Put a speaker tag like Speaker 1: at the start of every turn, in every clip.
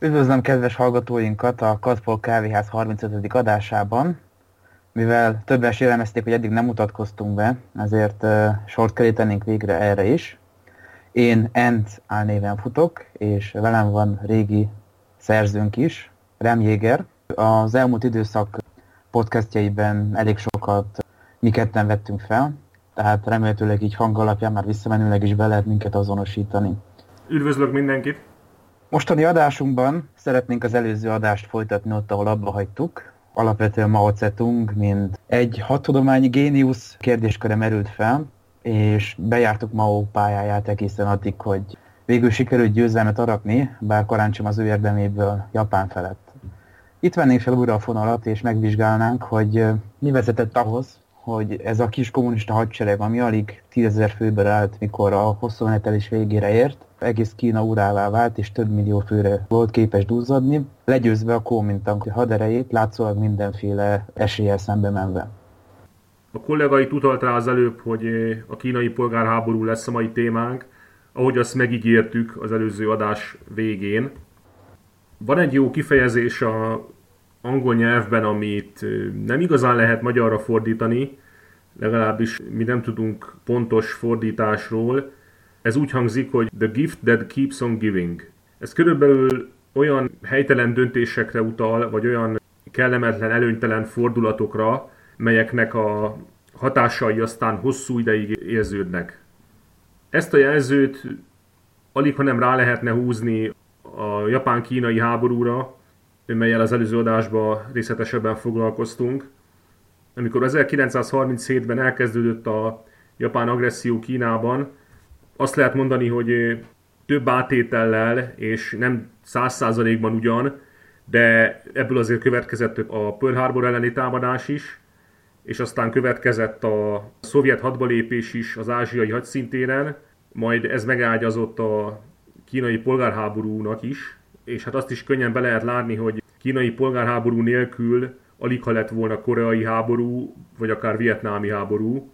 Speaker 1: Üdvözlöm kedves hallgatóinkat a Katpol Kávéház 35. adásában. Mivel többen sérelmezték, hogy eddig nem mutatkoztunk be, ezért uh, sort kerítenénk végre erre is. Én Ent álnéven futok, és velem van régi szerzőnk is, Rem Jéger. Az elmúlt időszak podcastjaiben elég sokat mi ketten vettünk fel, tehát remélhetőleg így hang alapján már visszamenőleg is be lehet minket azonosítani.
Speaker 2: Üdvözlök mindenkit!
Speaker 1: Mostani adásunkban szeretnénk az előző adást folytatni ott, ahol abba hagytuk. Alapvetően Mao Zedong, mint egy hatudományi géniusz kérdésköre merült fel, és bejártuk Mao pályáját egészen addig, hogy végül sikerült győzelmet aratni, bár korán sem az ő érdeméből Japán felett. Itt vennénk fel újra a fonalat, és megvizsgálnánk, hogy mi vezetett ahhoz, hogy ez a kis kommunista hadsereg, ami alig tízezer főből állt, mikor a hosszú menetelés végére ért, egész Kína urává vált, és több millió főre volt képes duzzadni, legyőzve a Kuomintang haderejét, látszólag mindenféle eséllyel szembe menve.
Speaker 2: A kollégait utalt rá az előbb, hogy a kínai polgárháború lesz a mai témánk, ahogy azt megígértük az előző adás végén. Van egy jó kifejezés a angol nyelvben, amit nem igazán lehet magyarra fordítani, legalábbis mi nem tudunk pontos fordításról. Ez úgy hangzik, hogy the gift that keeps on giving. Ez körülbelül olyan helytelen döntésekre utal, vagy olyan kellemetlen, előnytelen fordulatokra, melyeknek a hatásai aztán hosszú ideig érződnek. Ezt a jelzőt alig, ha nem rá lehetne húzni a japán-kínai háborúra, melyel az előző adásban részletesebben foglalkoztunk. Amikor 1937-ben elkezdődött a japán agresszió Kínában, azt lehet mondani, hogy több átétellel, és nem száz százalékban ugyan, de ebből azért következett a Pearl Harbor elleni támadás is, és aztán következett a szovjet hadbalépés is az ázsiai hadszintéren, majd ez megágyazott a kínai polgárháborúnak is, és hát azt is könnyen be lehet látni, hogy kínai polgárháború nélkül alig ha lett volna koreai háború, vagy akár vietnámi háború,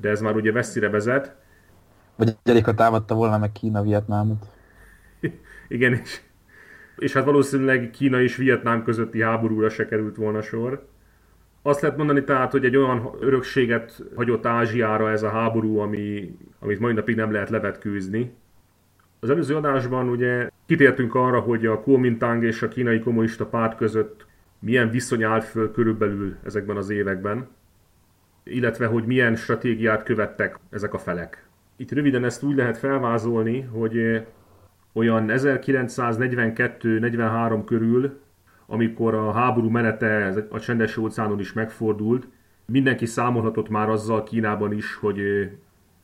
Speaker 2: de ez már ugye messzire vezet.
Speaker 1: Vagy alig ha támadta volna meg Kína Vietnámot.
Speaker 2: Igen, és, és hát valószínűleg Kína és Vietnám közötti háborúra se került volna sor. Azt lehet mondani tehát, hogy egy olyan örökséget hagyott Ázsiára ez a háború, ami, amit mai napig nem lehet levetkőzni. Az előző adásban ugye kitértünk arra, hogy a Kuomintang és a kínai kommunista párt között milyen viszony állt föl körülbelül ezekben az években, illetve hogy milyen stratégiát követtek ezek a felek. Itt röviden ezt úgy lehet felvázolni, hogy olyan 1942-43 körül, amikor a háború menete a csendes óceánon is megfordult, mindenki számolhatott már azzal Kínában is, hogy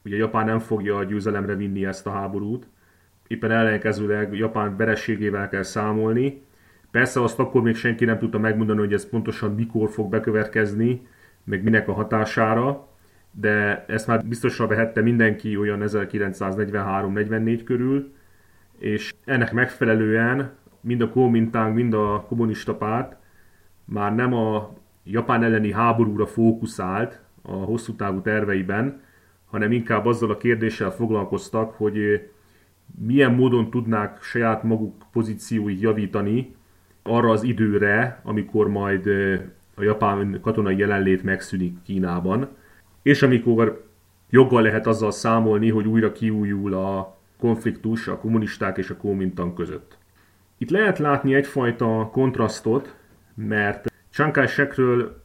Speaker 2: ugye Japán nem fogja a győzelemre vinni ezt a háborút, éppen ellenkezőleg Japán verességével kell számolni. Persze azt akkor még senki nem tudta megmondani, hogy ez pontosan mikor fog bekövetkezni, meg minek a hatására, de ezt már biztosra vehette mindenki olyan 1943-44 körül, és ennek megfelelően mind a Kuomintang, mind a kommunista párt már nem a Japán elleni háborúra fókuszált a hosszú távú terveiben, hanem inkább azzal a kérdéssel foglalkoztak, hogy milyen módon tudnák saját maguk pozícióit javítani arra az időre, amikor majd a japán katonai jelenlét megszűnik Kínában, és amikor joggal lehet azzal számolni, hogy újra kiújul a konfliktus a kommunisták és a Kuomintang között. Itt lehet látni egyfajta kontrasztot, mert Chiang Kai-shekről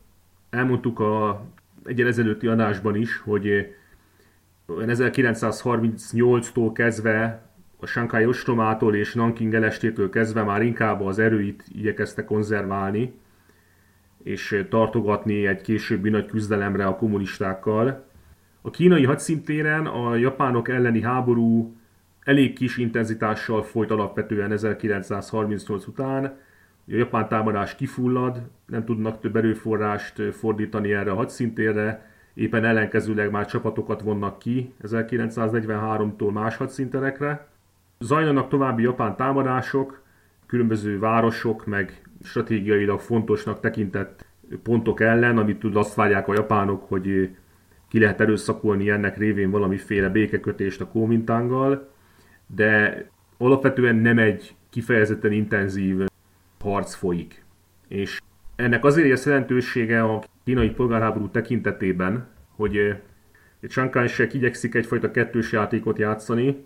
Speaker 2: elmondtuk a egyel ezelőtti adásban is, hogy 1938-tól kezdve a Shanghai ostromától és Nanking elestétől kezdve már inkább az erőit igyekezte konzerválni, és tartogatni egy későbbi nagy küzdelemre a kommunistákkal. A kínai hadszintéren a japánok elleni háború elég kis intenzitással folyt alapvetően 1938 után. A japán támadás kifullad, nem tudnak több erőforrást fordítani erre a hadszintérre, éppen ellenkezőleg már csapatokat vonnak ki 1943-tól más hadszinterekre. Zajlanak további japán támadások, különböző városok, meg stratégiailag fontosnak tekintett pontok ellen, amit tud azt várják a japánok, hogy ki lehet erőszakolni ennek révén valamiféle békekötést a Kuomintanggal, de alapvetően nem egy kifejezetten intenzív harc folyik. És ennek azért lesz jelentősége a kínai polgárháború tekintetében, hogy Chiang Kai-shek igyekszik egyfajta kettős játékot játszani,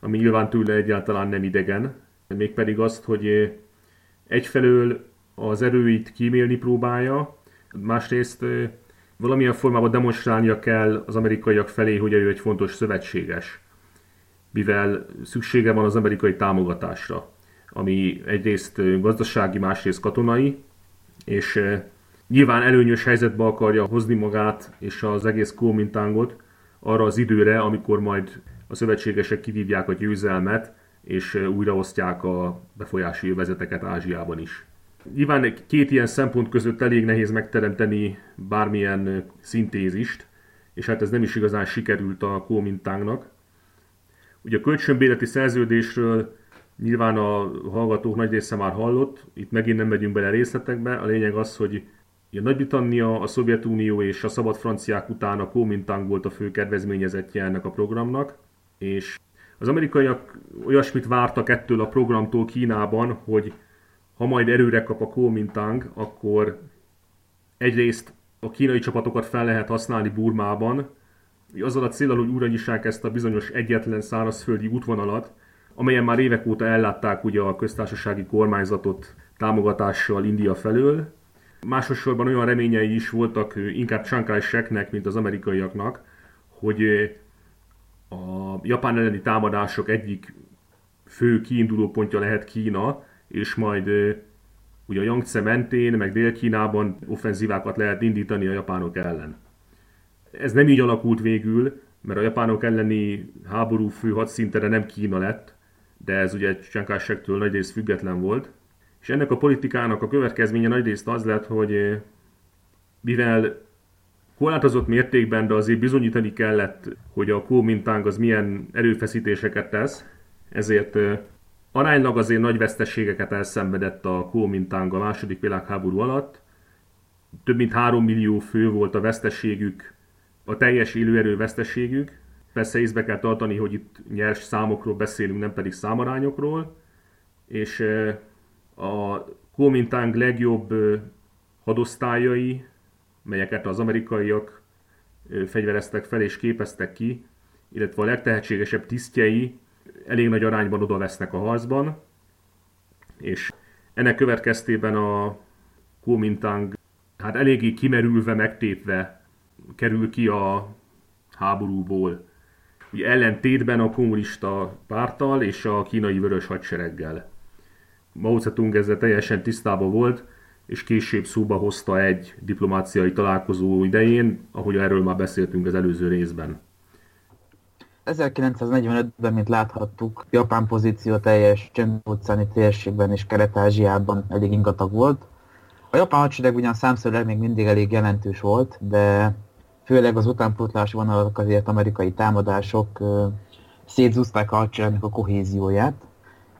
Speaker 2: ami nyilván tőle egyáltalán nem idegen, mégpedig azt, hogy egyfelől az erőit kímélni próbálja, másrészt valamilyen formában demonstrálnia kell az amerikaiak felé, hogy ő egy fontos szövetséges, mivel szüksége van az amerikai támogatásra, ami egyrészt gazdasági, másrészt katonai, és nyilván előnyös helyzetbe akarja hozni magát és az egész Kuomintángot arra az időre, amikor majd a szövetségesek kivívják a győzelmet, és újraosztják a befolyási övezeteket Ázsiában is. Nyilván két ilyen szempont között elég nehéz megteremteni bármilyen szintézist, és hát ez nem is igazán sikerült a Kuomintángnak. Ugye a kölcsönbéleti szerződésről nyilván a hallgatók nagy része már hallott, itt megint nem megyünk bele részletekbe, a lényeg az, hogy a Nagy-Britannia, a Szovjetunió és a szabad franciák után a Kuomintang volt a fő kedvezményezettje ennek a programnak, és az amerikaiak olyasmit vártak ettől a programtól Kínában, hogy ha majd erőre kap a Kuomintang, akkor egyrészt a kínai csapatokat fel lehet használni Burmában, azzal a célral, hogy újra nyissák ezt a bizonyos egyetlen szárazföldi útvonalat, amelyen már évek óta ellátták ugye a köztársasági kormányzatot támogatással India felől. Másosorban olyan reményei is voltak inkább Kai-sheknek, mint az amerikaiaknak, hogy a japán elleni támadások egyik fő kiinduló pontja lehet Kína, és majd ugye a Yangtze mentén, meg Dél-Kínában offenzívákat lehet indítani a japánok ellen. Ez nem így alakult végül, mert a japánok elleni háború fő hadszintere nem Kína lett, de ez ugye Csankássektől nagyrészt független volt. És ennek a politikának a következménye nagyrészt az lett, hogy mivel korlátozott mértékben, de azért bizonyítani kellett, hogy a Kuomintang az milyen erőfeszítéseket tesz, ezért aránylag azért nagy veszteségeket elszenvedett a Kuomintang a második világháború alatt. Több mint 3 millió fő volt a veszteségük, a teljes élőerő veszteségük. Persze észbe kell tartani, hogy itt nyers számokról beszélünk, nem pedig számarányokról. És a Kuomintang legjobb hadosztályai melyeket az amerikaiak fegyvereztek fel és képeztek ki, illetve a legtehetségesebb tisztjei elég nagy arányban oda vesznek a harcban, és ennek következtében a Kuomintang hát eléggé kimerülve, megtépve kerül ki a háborúból. Ugye ellentétben a kommunista párttal és a kínai vörös hadsereggel. Mao Zedong ezzel teljesen tisztában volt, és később szóba hozta egy diplomáciai találkozó idején, ahogy erről már beszéltünk az előző részben.
Speaker 1: 1945-ben, mint láthattuk, Japán pozíció teljes csendes térségben és Kelet-Ázsiában elég ingatag volt. A japán hadsereg ugyan számszerűleg még mindig elég jelentős volt, de főleg az utánpótlás vonalak azért amerikai támadások szétzúzták a hadseregnek a kohézióját,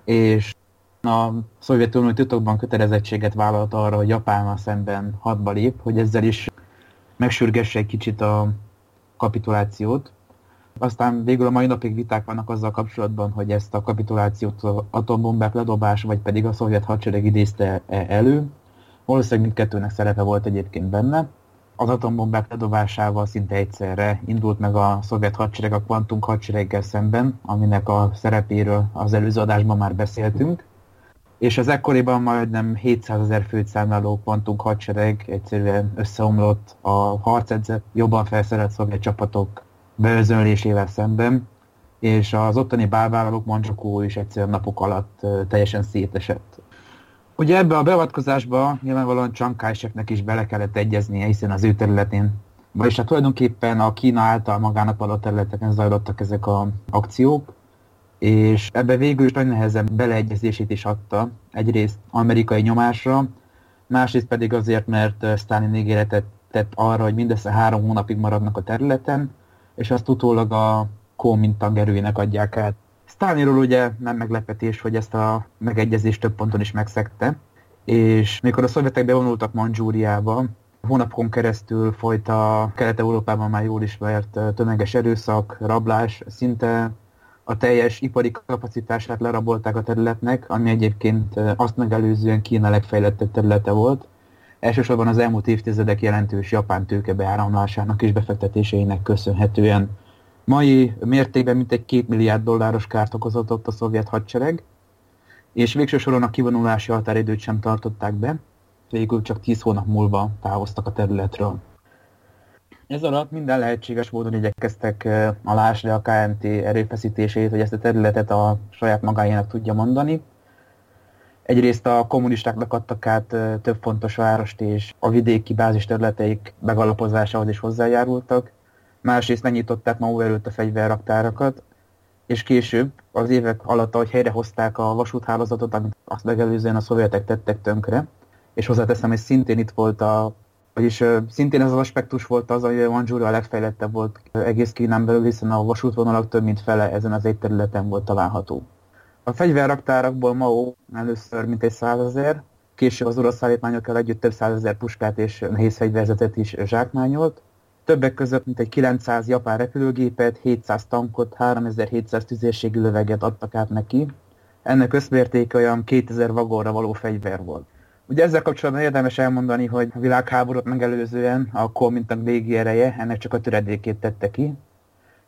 Speaker 1: és a Szovjetunió titokban kötelezettséget vállalt arra, hogy Japánnal szemben hadba lép, hogy ezzel is megsürgesse egy kicsit a kapitulációt. Aztán végül a mai napig viták vannak azzal kapcsolatban, hogy ezt a kapitulációt az atombombák ledobása, vagy pedig a szovjet hadsereg idézte -e elő. Valószínűleg mindkettőnek szerepe volt egyébként benne. Az atombombák ledobásával szinte egyszerre indult meg a szovjet hadsereg a kvantum hadsereggel szemben, aminek a szerepéről az előző adásban már beszéltünk és az ekkoriban majdnem 700 ezer főt számláló pontunk hadsereg egyszerűen összeomlott a harcedzett, jobban felszerelt szovjet csapatok beözönlésével szemben, és az ottani bálvállalók Mancsakó is egyszerűen napok alatt teljesen szétesett. Ugye ebbe a beavatkozásba nyilvánvalóan Csankájseknek is bele kellett egyeznie, hiszen az ő területén, vagyis hát tulajdonképpen a Kína által magának való területeken zajlottak ezek a akciók, és ebbe végül is nagy nehezen beleegyezését is adta, egyrészt amerikai nyomásra, másrészt pedig azért, mert Stalin ígéretet tett arra, hogy mindössze három hónapig maradnak a területen, és azt utólag a Kuomintang erőjének adják át. Stalinról ugye nem meglepetés, hogy ezt a megegyezést több ponton is megszegte, és mikor a szovjetek bevonultak Mandzsúriába, hónapon keresztül folyt a Kelet-Európában már jól ismert tömeges erőszak, rablás, szinte a teljes ipari kapacitását lerabolták a területnek, ami egyébként azt megelőzően Kína legfejlettebb területe volt. Elsősorban az elmúlt évtizedek jelentős japán tőke beáramlásának és befektetéseinek köszönhetően. Mai mértékben mintegy 2 milliárd dolláros kárt okozott ott a szovjet hadsereg, és végső soron a kivonulási határidőt sem tartották be, végül csak 10 hónap múlva távoztak a területről. Ez alatt minden lehetséges módon igyekeztek alásni a KMT erőfeszítését, hogy ezt a területet a saját magáénak tudja mondani. Egyrészt a kommunistáknak adtak át több fontos várost, és a vidéki bázis területeik megalapozásához is hozzájárultak. Másrészt megnyitották ma előtt a fegyverraktárakat, és később az évek alatt, ahogy helyrehozták a vasúthálózatot, amit azt megelőzően a szovjetek tettek tönkre, és hozzáteszem, hogy szintén itt volt a vagyis szintén ez az aspektus volt az, hogy Manzsúria a legfejlettebb volt egész Kínán belül, hiszen a vasútvonalak több mint fele ezen az egy volt található. A fegyverraktárakból Mao először mintegy százezer, később az orosz szállítmányokkal együtt több százezer puskát és nehéz fegyverzetet is zsákmányolt. Többek között mintegy 900 japán repülőgépet, 700 tankot, 3700 tüzérségi löveget adtak át neki. Ennek összmértéke olyan 2000 vagóra való fegyver volt. Ugye ezzel kapcsolatban érdemes elmondani, hogy a világháborút megelőzően a Kuomintang légi ereje ennek csak a töredékét tette ki,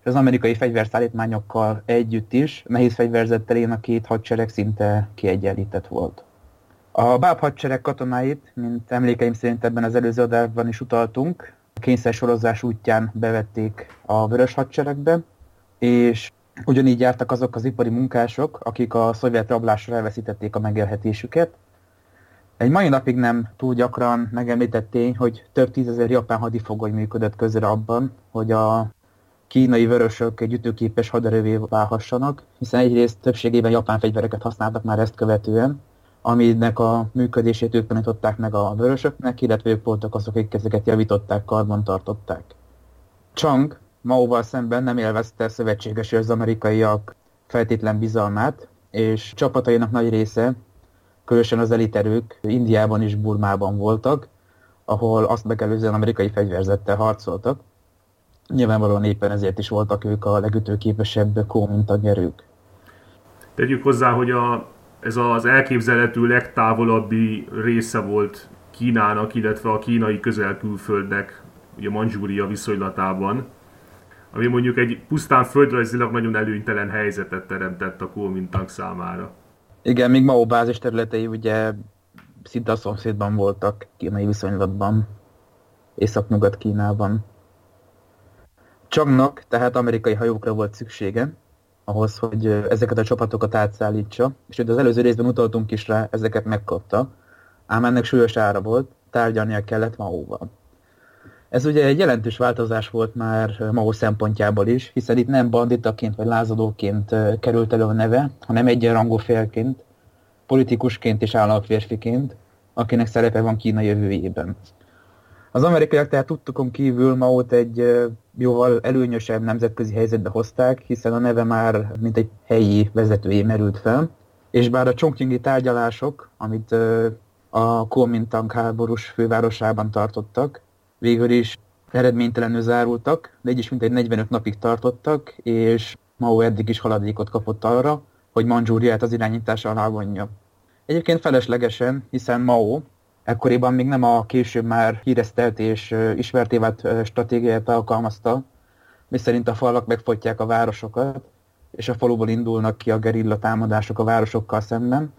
Speaker 1: és az amerikai fegyverszállítmányokkal együtt is nehéz fegyverzettel a két hadsereg szinte kiegyenlített volt. A báb hadsereg katonáit, mint emlékeim szerint ebben az előző adásban is utaltunk, kényszer sorozás útján bevették a vörös hadseregbe, és ugyanígy jártak azok az ipari munkások, akik a szovjet rablásra elveszítették a megélhetésüket, egy mai napig nem túl gyakran megemlített tény, hogy több tízezer japán hadifogoly működött közre abban, hogy a kínai vörösök egy ütőképes haderővé válhassanak, hiszen egyrészt többségében japán fegyvereket használtak már ezt követően, aminek a működését ők tanították meg a vörösöknek, illetve ők voltak azok, akik ezeket javították, karban tartották. Chang Maóval szemben nem élvezte szövetséges az amerikaiak feltétlen bizalmát, és csapatainak nagy része különösen az eliterők Indiában és Burmában voltak, ahol azt megelőzően amerikai fegyverzettel harcoltak. Nyilvánvalóan éppen ezért is voltak ők a legütőképesebb Kuomintang erők.
Speaker 2: Tegyük hozzá, hogy a, ez az elképzelhető legtávolabbi része volt Kínának, illetve a kínai közelkülföldnek, ugye Manzsúria viszonylatában, ami mondjuk egy pusztán földrajzilag nagyon előnytelen helyzetet teremtett a Kuomintang számára.
Speaker 1: Igen, még Mao bázis területei ugye szinte a szomszédban voltak kínai viszonylatban, Észak-Nyugat Kínában. Csangnak tehát amerikai hajókra volt szüksége, ahhoz, hogy ezeket a csapatokat átszállítsa, és az előző részben utaltunk is rá, ezeket megkapta, ám ennek súlyos ára volt, tárgyalnia kellett Maóval. Ez ugye egy jelentős változás volt már Mao szempontjából is, hiszen itt nem banditaként vagy lázadóként került elő a neve, hanem egyenrangú félként, politikusként és államférfiként, akinek szerepe van Kína jövőjében. Az amerikaiak tehát tudtukon kívül Maót egy jóval előnyösebb nemzetközi helyzetbe hozták, hiszen a neve már mint egy helyi vezetőjé merült fel, és bár a Chongqingi tárgyalások, amit a Kuomintang háborús fővárosában tartottak, végül is eredménytelenül zárultak, de így is mintegy 45 napig tartottak, és Mao eddig is haladékot kapott arra, hogy Manzsúriát az irányítás alá vonja. Egyébként feleslegesen, hiszen Mao ekkoriban még nem a később már híresztelt és ismerté vált stratégiát alkalmazta, miszerint a falak megfotják a városokat, és a faluból indulnak ki a gerilla támadások a városokkal szemben,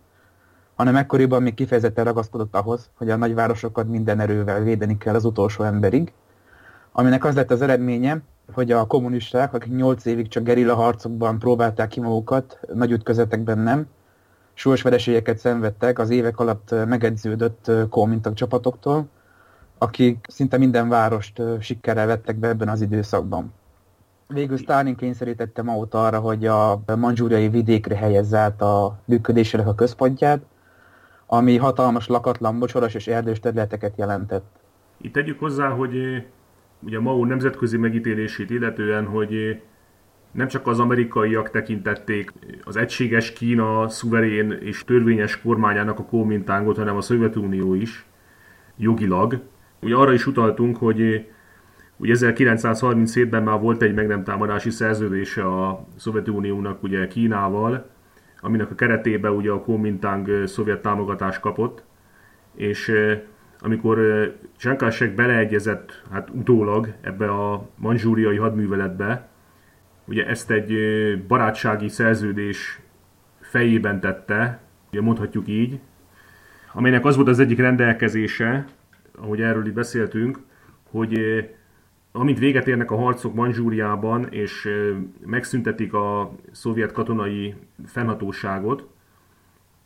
Speaker 1: hanem ekkoriban még kifejezetten ragaszkodott ahhoz, hogy a nagyvárosokat minden erővel védeni kell az utolsó emberig, aminek az lett az eredménye, hogy a kommunisták, akik 8 évig csak gerilla harcokban próbálták ki magukat, nagy ütközetekben nem, súlyos vereségeket szenvedtek az évek alatt megedződött komintag csapatoktól, akik szinte minden várost sikerrel vettek be ebben az időszakban. Végül Stalin kényszerítette Maut arra, hogy a manzsúriai vidékre helyezze át a működésének a központját, ami hatalmas lakatlan, bocsoros és erdős területeket jelentett.
Speaker 2: Itt tegyük hozzá, hogy eh, ugye Mao nemzetközi megítélését illetően, hogy eh, nem csak az amerikaiak tekintették az egységes Kína szuverén és törvényes kormányának a Kuomintángot, hanem a Szovjetunió is jogilag. Ugye arra is utaltunk, hogy eh, Ugye 1937-ben már volt egy meg nem támadási szerződése a Szovjetuniónak ugye Kínával, aminek a keretében ugye a Kuomintang szovjet támogatást kapott, és amikor Csankásek beleegyezett, hát utólag ebbe a manzsúriai hadműveletbe, ugye ezt egy barátsági szerződés fejében tette, ugye mondhatjuk így, amelynek az volt az egyik rendelkezése, ahogy erről itt beszéltünk, hogy amint véget érnek a harcok Manzsúriában, és megszüntetik a szovjet katonai fennhatóságot,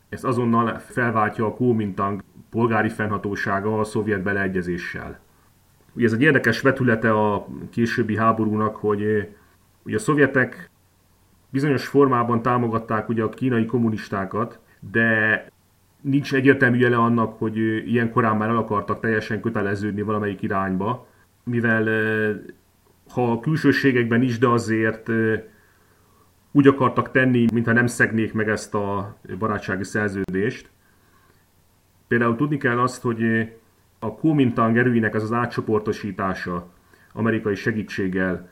Speaker 2: ezt azonnal felváltja a Kuomintang polgári fennhatósága a szovjet beleegyezéssel. Ugye ez egy érdekes vetülete a későbbi háborúnak, hogy ugye a szovjetek bizonyos formában támogatták ugye a kínai kommunistákat, de nincs egyértelmű jele annak, hogy ilyen korán már el akartak teljesen köteleződni valamelyik irányba, mivel ha a külsőségekben is, de azért úgy akartak tenni, mintha nem szegnék meg ezt a barátsági szerződést. Például tudni kell azt, hogy a Kuomintang erőinek ez az átcsoportosítása amerikai segítséggel,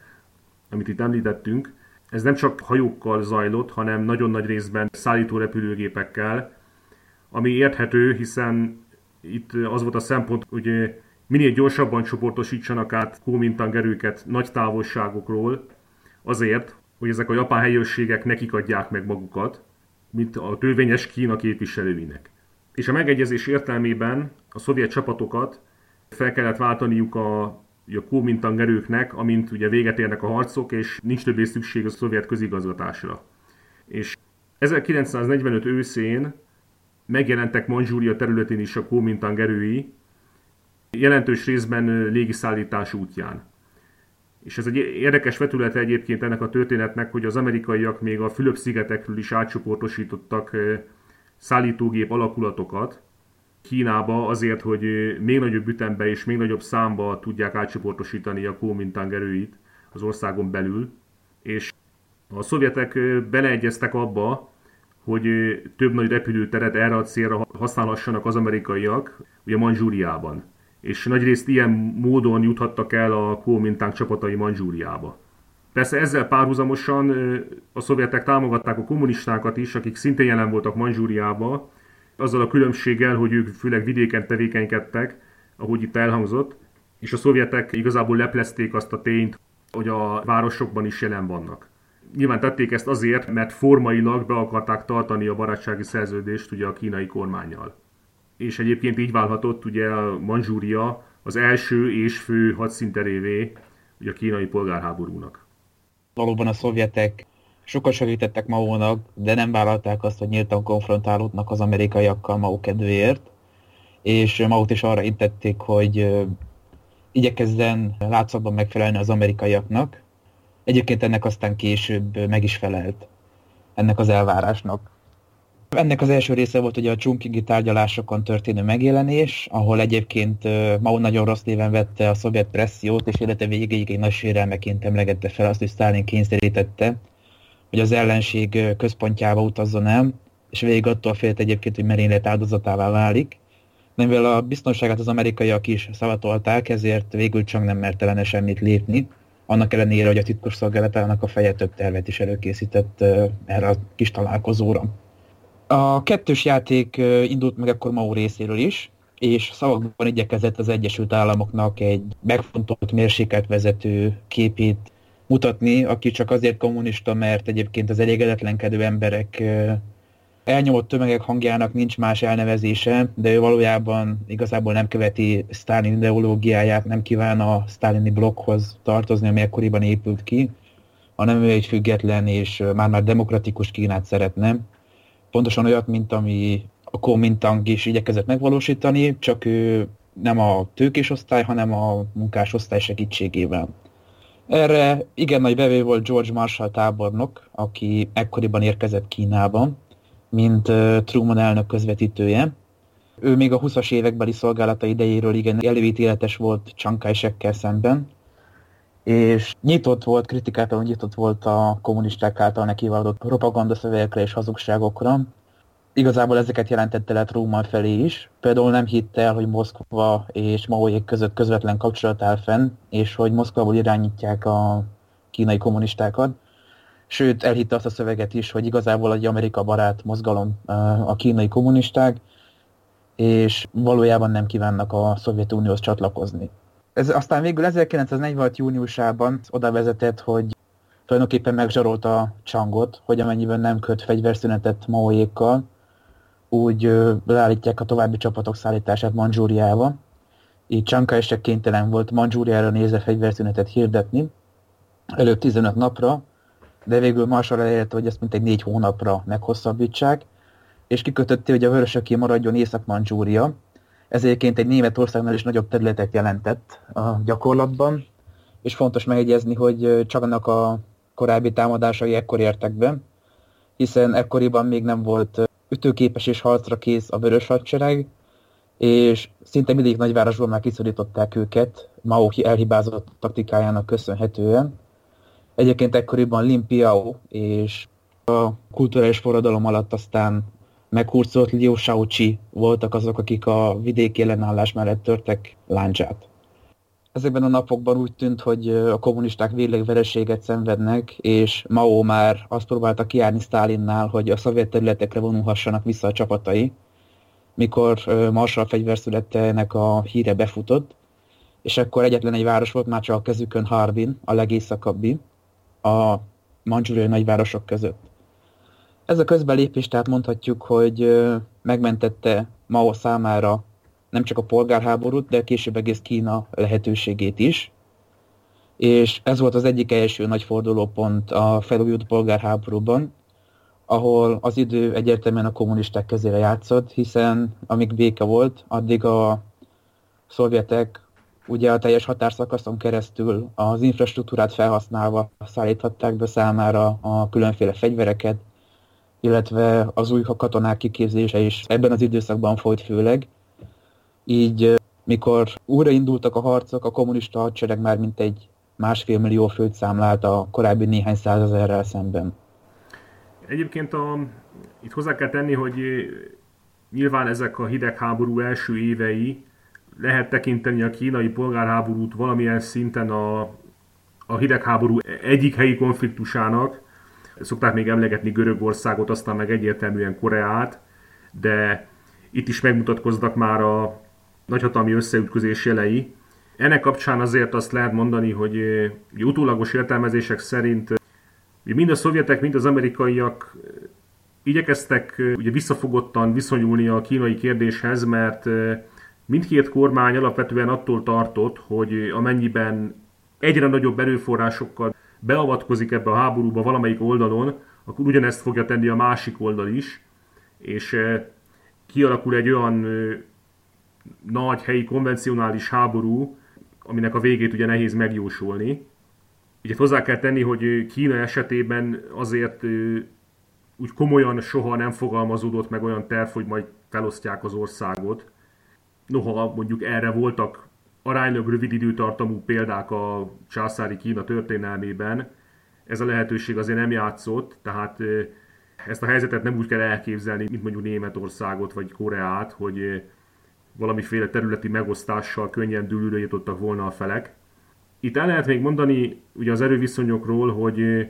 Speaker 2: amit itt említettünk, ez nem csak hajókkal zajlott, hanem nagyon nagy részben szállító repülőgépekkel, ami érthető, hiszen itt az volt a szempont, hogy minél gyorsabban csoportosítsanak át Kuomintang erőket nagy távolságokról, azért, hogy ezek a japán helyőrségek nekik adják meg magukat, mint a törvényes Kína képviselőinek. És a megegyezés értelmében a szovjet csapatokat fel kellett váltaniuk a, a Kuomintang erőknek, amint ugye véget érnek a harcok, és nincs többé szükség a szovjet közigazgatásra. És 1945 őszén megjelentek Manzsúria területén is a Kuomintang erői, jelentős részben légiszállítás útján. És ez egy érdekes vetülete egyébként ennek a történetnek, hogy az amerikaiak még a Fülöp-szigetekről is átcsoportosítottak szállítógép alakulatokat Kínába azért, hogy még nagyobb ütembe és még nagyobb számba tudják átcsoportosítani a Kuomintang erőit az országon belül. És a szovjetek beleegyeztek abba, hogy több nagy repülőteret erre a célra használhassanak az amerikaiak, ugye Manzsúriában és nagyrészt ilyen módon juthattak el a Kuomintang csapatai Manzsúriába. Persze ezzel párhuzamosan a szovjetek támogatták a kommunistákat is, akik szintén jelen voltak Manzsúriába, azzal a különbséggel, hogy ők főleg vidéken tevékenykedtek, ahogy itt elhangzott, és a szovjetek igazából leplezték azt a tényt, hogy a városokban is jelen vannak. Nyilván tették ezt azért, mert formailag be akarták tartani a barátsági szerződést ugye a kínai kormányjal és egyébként így válhatott ugye a Manzsúria az első és fő hadszinterévé ugye a kínai polgárháborúnak.
Speaker 1: Valóban a szovjetek sokat segítettek Maónak, de nem vállalták azt, hogy nyíltan konfrontálódnak az amerikaiakkal Mao kedvéért, és Maót is arra intették, hogy igyekezzen látszatban megfelelni az amerikaiaknak. Egyébként ennek aztán később meg is felelt ennek az elvárásnak. Ennek az első része volt ugye a Chungkingi tárgyalásokon történő megjelenés, ahol egyébként Mao nagyon rossz néven vette a szovjet pressziót, és élete végéig egy nagy sérelmeként emlegette fel azt, hogy Stalin kényszerítette, hogy az ellenség központjába utazzon el, és végig attól félt egyébként, hogy merénylet áldozatává válik. De mivel a biztonságát az amerikaiak is szavatolták, ezért végül csak nem mert ellene semmit lépni. Annak ellenére, hogy a titkos szolgálatának a feje több tervet is előkészített erre a kis találkozóra. A kettős játék indult meg akkor Mao részéről is, és szavakban igyekezett az Egyesült Államoknak egy megfontolt mérsékelt vezető képét mutatni, aki csak azért kommunista, mert egyébként az elégedetlenkedő emberek elnyomott tömegek hangjának nincs más elnevezése, de ő valójában igazából nem követi Stalin ideológiáját, nem kíván a sztálini blokkhoz tartozni, ami ekkoriban épült ki, hanem ő egy független és már-már demokratikus Kínát szeretne, pontosan olyat, mint ami a Kuomintang is igyekezett megvalósítani, csak ő nem a tőkés osztály, hanem a munkás osztály segítségével. Erre igen nagy bevő volt George Marshall tábornok, aki ekkoriban érkezett Kínába, mint Truman elnök közvetítője. Ő még a 20-as évekbeli szolgálata idejéről igen előítéletes volt kai szemben, és nyitott volt, kritikától nyitott volt a kommunisták által neki vallott propagandaszövegekre és hazugságokra. igazából ezeket jelentette le Truman felé is. Például nem hitte el, hogy Moszkva és Maoék között közvetlen kapcsolat áll fenn, és hogy Moszkvából irányítják a kínai kommunistákat. Sőt, elhitte azt a szöveget is, hogy igazából egy Amerika barát mozgalom a kínai kommunisták, és valójában nem kívánnak a Szovjetunióhoz csatlakozni. Ez aztán végül 1946. júniusában oda vezetett, hogy tulajdonképpen megzsarolta Csangot, hogy amennyiben nem köt fegyverszünetet Maoékkal, úgy leállítják a további csapatok szállítását Manzsúriába. Így Csanka is kénytelen volt Manzsúriára nézve fegyverszünetet hirdetni, előbb 15 napra, de végül Marshall elérte, hogy ezt mintegy négy hónapra meghosszabbítsák, és kikötötte, hogy a vörösöké maradjon Észak-Manzsúria. Ez egyébként egy Németországnál is nagyobb területet jelentett a gyakorlatban, és fontos megjegyezni, hogy csak annak a korábbi támadásai ekkor értek be, hiszen ekkoriban még nem volt ütőképes és harcra kész a vörös hadsereg, és szinte mindig nagyvárosból már kiszorították őket Mao elhibázott taktikájának köszönhetően. Egyébként ekkoriban Lin Piao és a kulturális forradalom alatt aztán meghurcolt Liu Shaoqi voltak azok, akik a vidéki ellenállás mellett törtek láncsát. Ezekben a napokban úgy tűnt, hogy a kommunisták végleg vereséget szenvednek, és Mao már azt próbálta kiárni Stalinnál, hogy a szovjet területekre vonulhassanak vissza a csapatai, mikor Marshall fegyverszületének a híre befutott, és akkor egyetlen egy város volt már csak a kezükön Harbin, a legészakabbi, a mancsúriai nagyvárosok között. Ez a közbelépés tehát mondhatjuk, hogy megmentette Mao számára nem csak a polgárháborút, de később egész Kína lehetőségét is. És ez volt az egyik első nagy fordulópont a felújult polgárháborúban, ahol az idő egyértelműen a kommunisták kezére játszott, hiszen amíg béke volt, addig a szovjetek ugye a teljes határszakaszon keresztül az infrastruktúrát felhasználva szállíthatták be számára a különféle fegyvereket, illetve az új katonák kiképzése is ebben az időszakban folyt főleg. Így mikor újraindultak a harcok, a kommunista hadsereg már mint egy másfél millió főt számlált a korábbi néhány százezerrel szemben.
Speaker 2: Egyébként a, itt hozzá kell tenni, hogy nyilván ezek a hidegháború első évei lehet tekinteni a kínai polgárháborút valamilyen szinten a, a hidegháború egyik helyi konfliktusának. Szokták még emlegetni Görögországot, aztán meg egyértelműen Koreát, de itt is megmutatkoznak már a nagyhatalmi összeütközés jelei. Ennek kapcsán azért azt lehet mondani, hogy utólagos értelmezések szerint mind a szovjetek, mind az amerikaiak igyekeztek ugye visszafogottan viszonyulni a kínai kérdéshez, mert mindkét kormány alapvetően attól tartott, hogy amennyiben egyre nagyobb erőforrásokkal beavatkozik ebbe a háborúba valamelyik oldalon, akkor ugyanezt fogja tenni a másik oldal is, és kialakul egy olyan nagy helyi konvencionális háború, aminek a végét ugye nehéz megjósolni. Ugye hozzá kell tenni, hogy Kína esetében azért úgy komolyan soha nem fogalmazódott meg olyan terv, hogy majd felosztják az országot. Noha mondjuk erre voltak aránylag rövid időtartamú példák a császári Kína történelmében, ez a lehetőség azért nem játszott, tehát ezt a helyzetet nem úgy kell elképzelni, mint mondjuk Németországot vagy Koreát, hogy valamiféle területi megosztással könnyen dűlőre jutottak volna a felek. Itt el lehet még mondani ugye az erőviszonyokról, hogy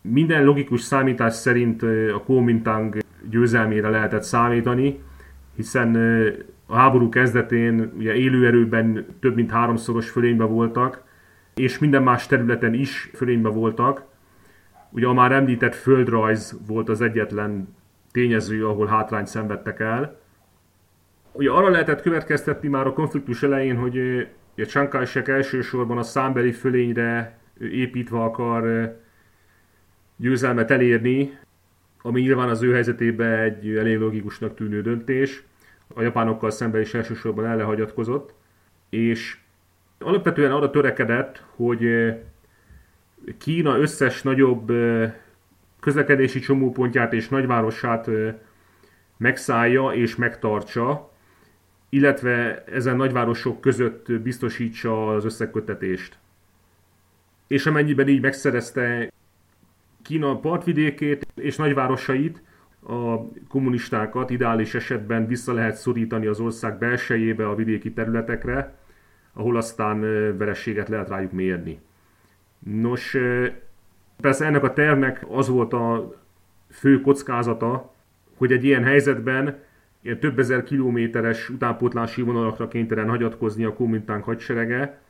Speaker 2: minden logikus számítás szerint a Kuomintang győzelmére lehetett számítani, hiszen a háború kezdetén ugye élőerőben több mint háromszoros fölényben voltak, és minden más területen is fölényben voltak. Ugye a már említett földrajz volt az egyetlen tényező, ahol hátrányt szenvedtek el. Ugye arra lehetett következtetni már a konfliktus elején, hogy a Csankájsek elsősorban a számbeli fölényre építve akar győzelmet elérni, ami nyilván az ő helyzetében egy elég logikusnak tűnő döntés. A japánokkal szemben is elsősorban ellehagyatkozott, és alapvetően arra törekedett, hogy Kína összes nagyobb közlekedési csomópontját és nagyvárosát megszállja és megtartsa, illetve ezen nagyvárosok között biztosítsa az összekötetést. És amennyiben így megszerezte Kína partvidékét és nagyvárosait, a kommunistákat ideális esetben vissza lehet szorítani az ország belsejébe, a vidéki területekre, ahol aztán verességet lehet rájuk mérni. Nos, persze ennek a tervnek az volt a fő kockázata, hogy egy ilyen helyzetben ilyen több ezer kilométeres utánpótlási vonalakra kénytelen hagyatkozni a komintánk hadserege,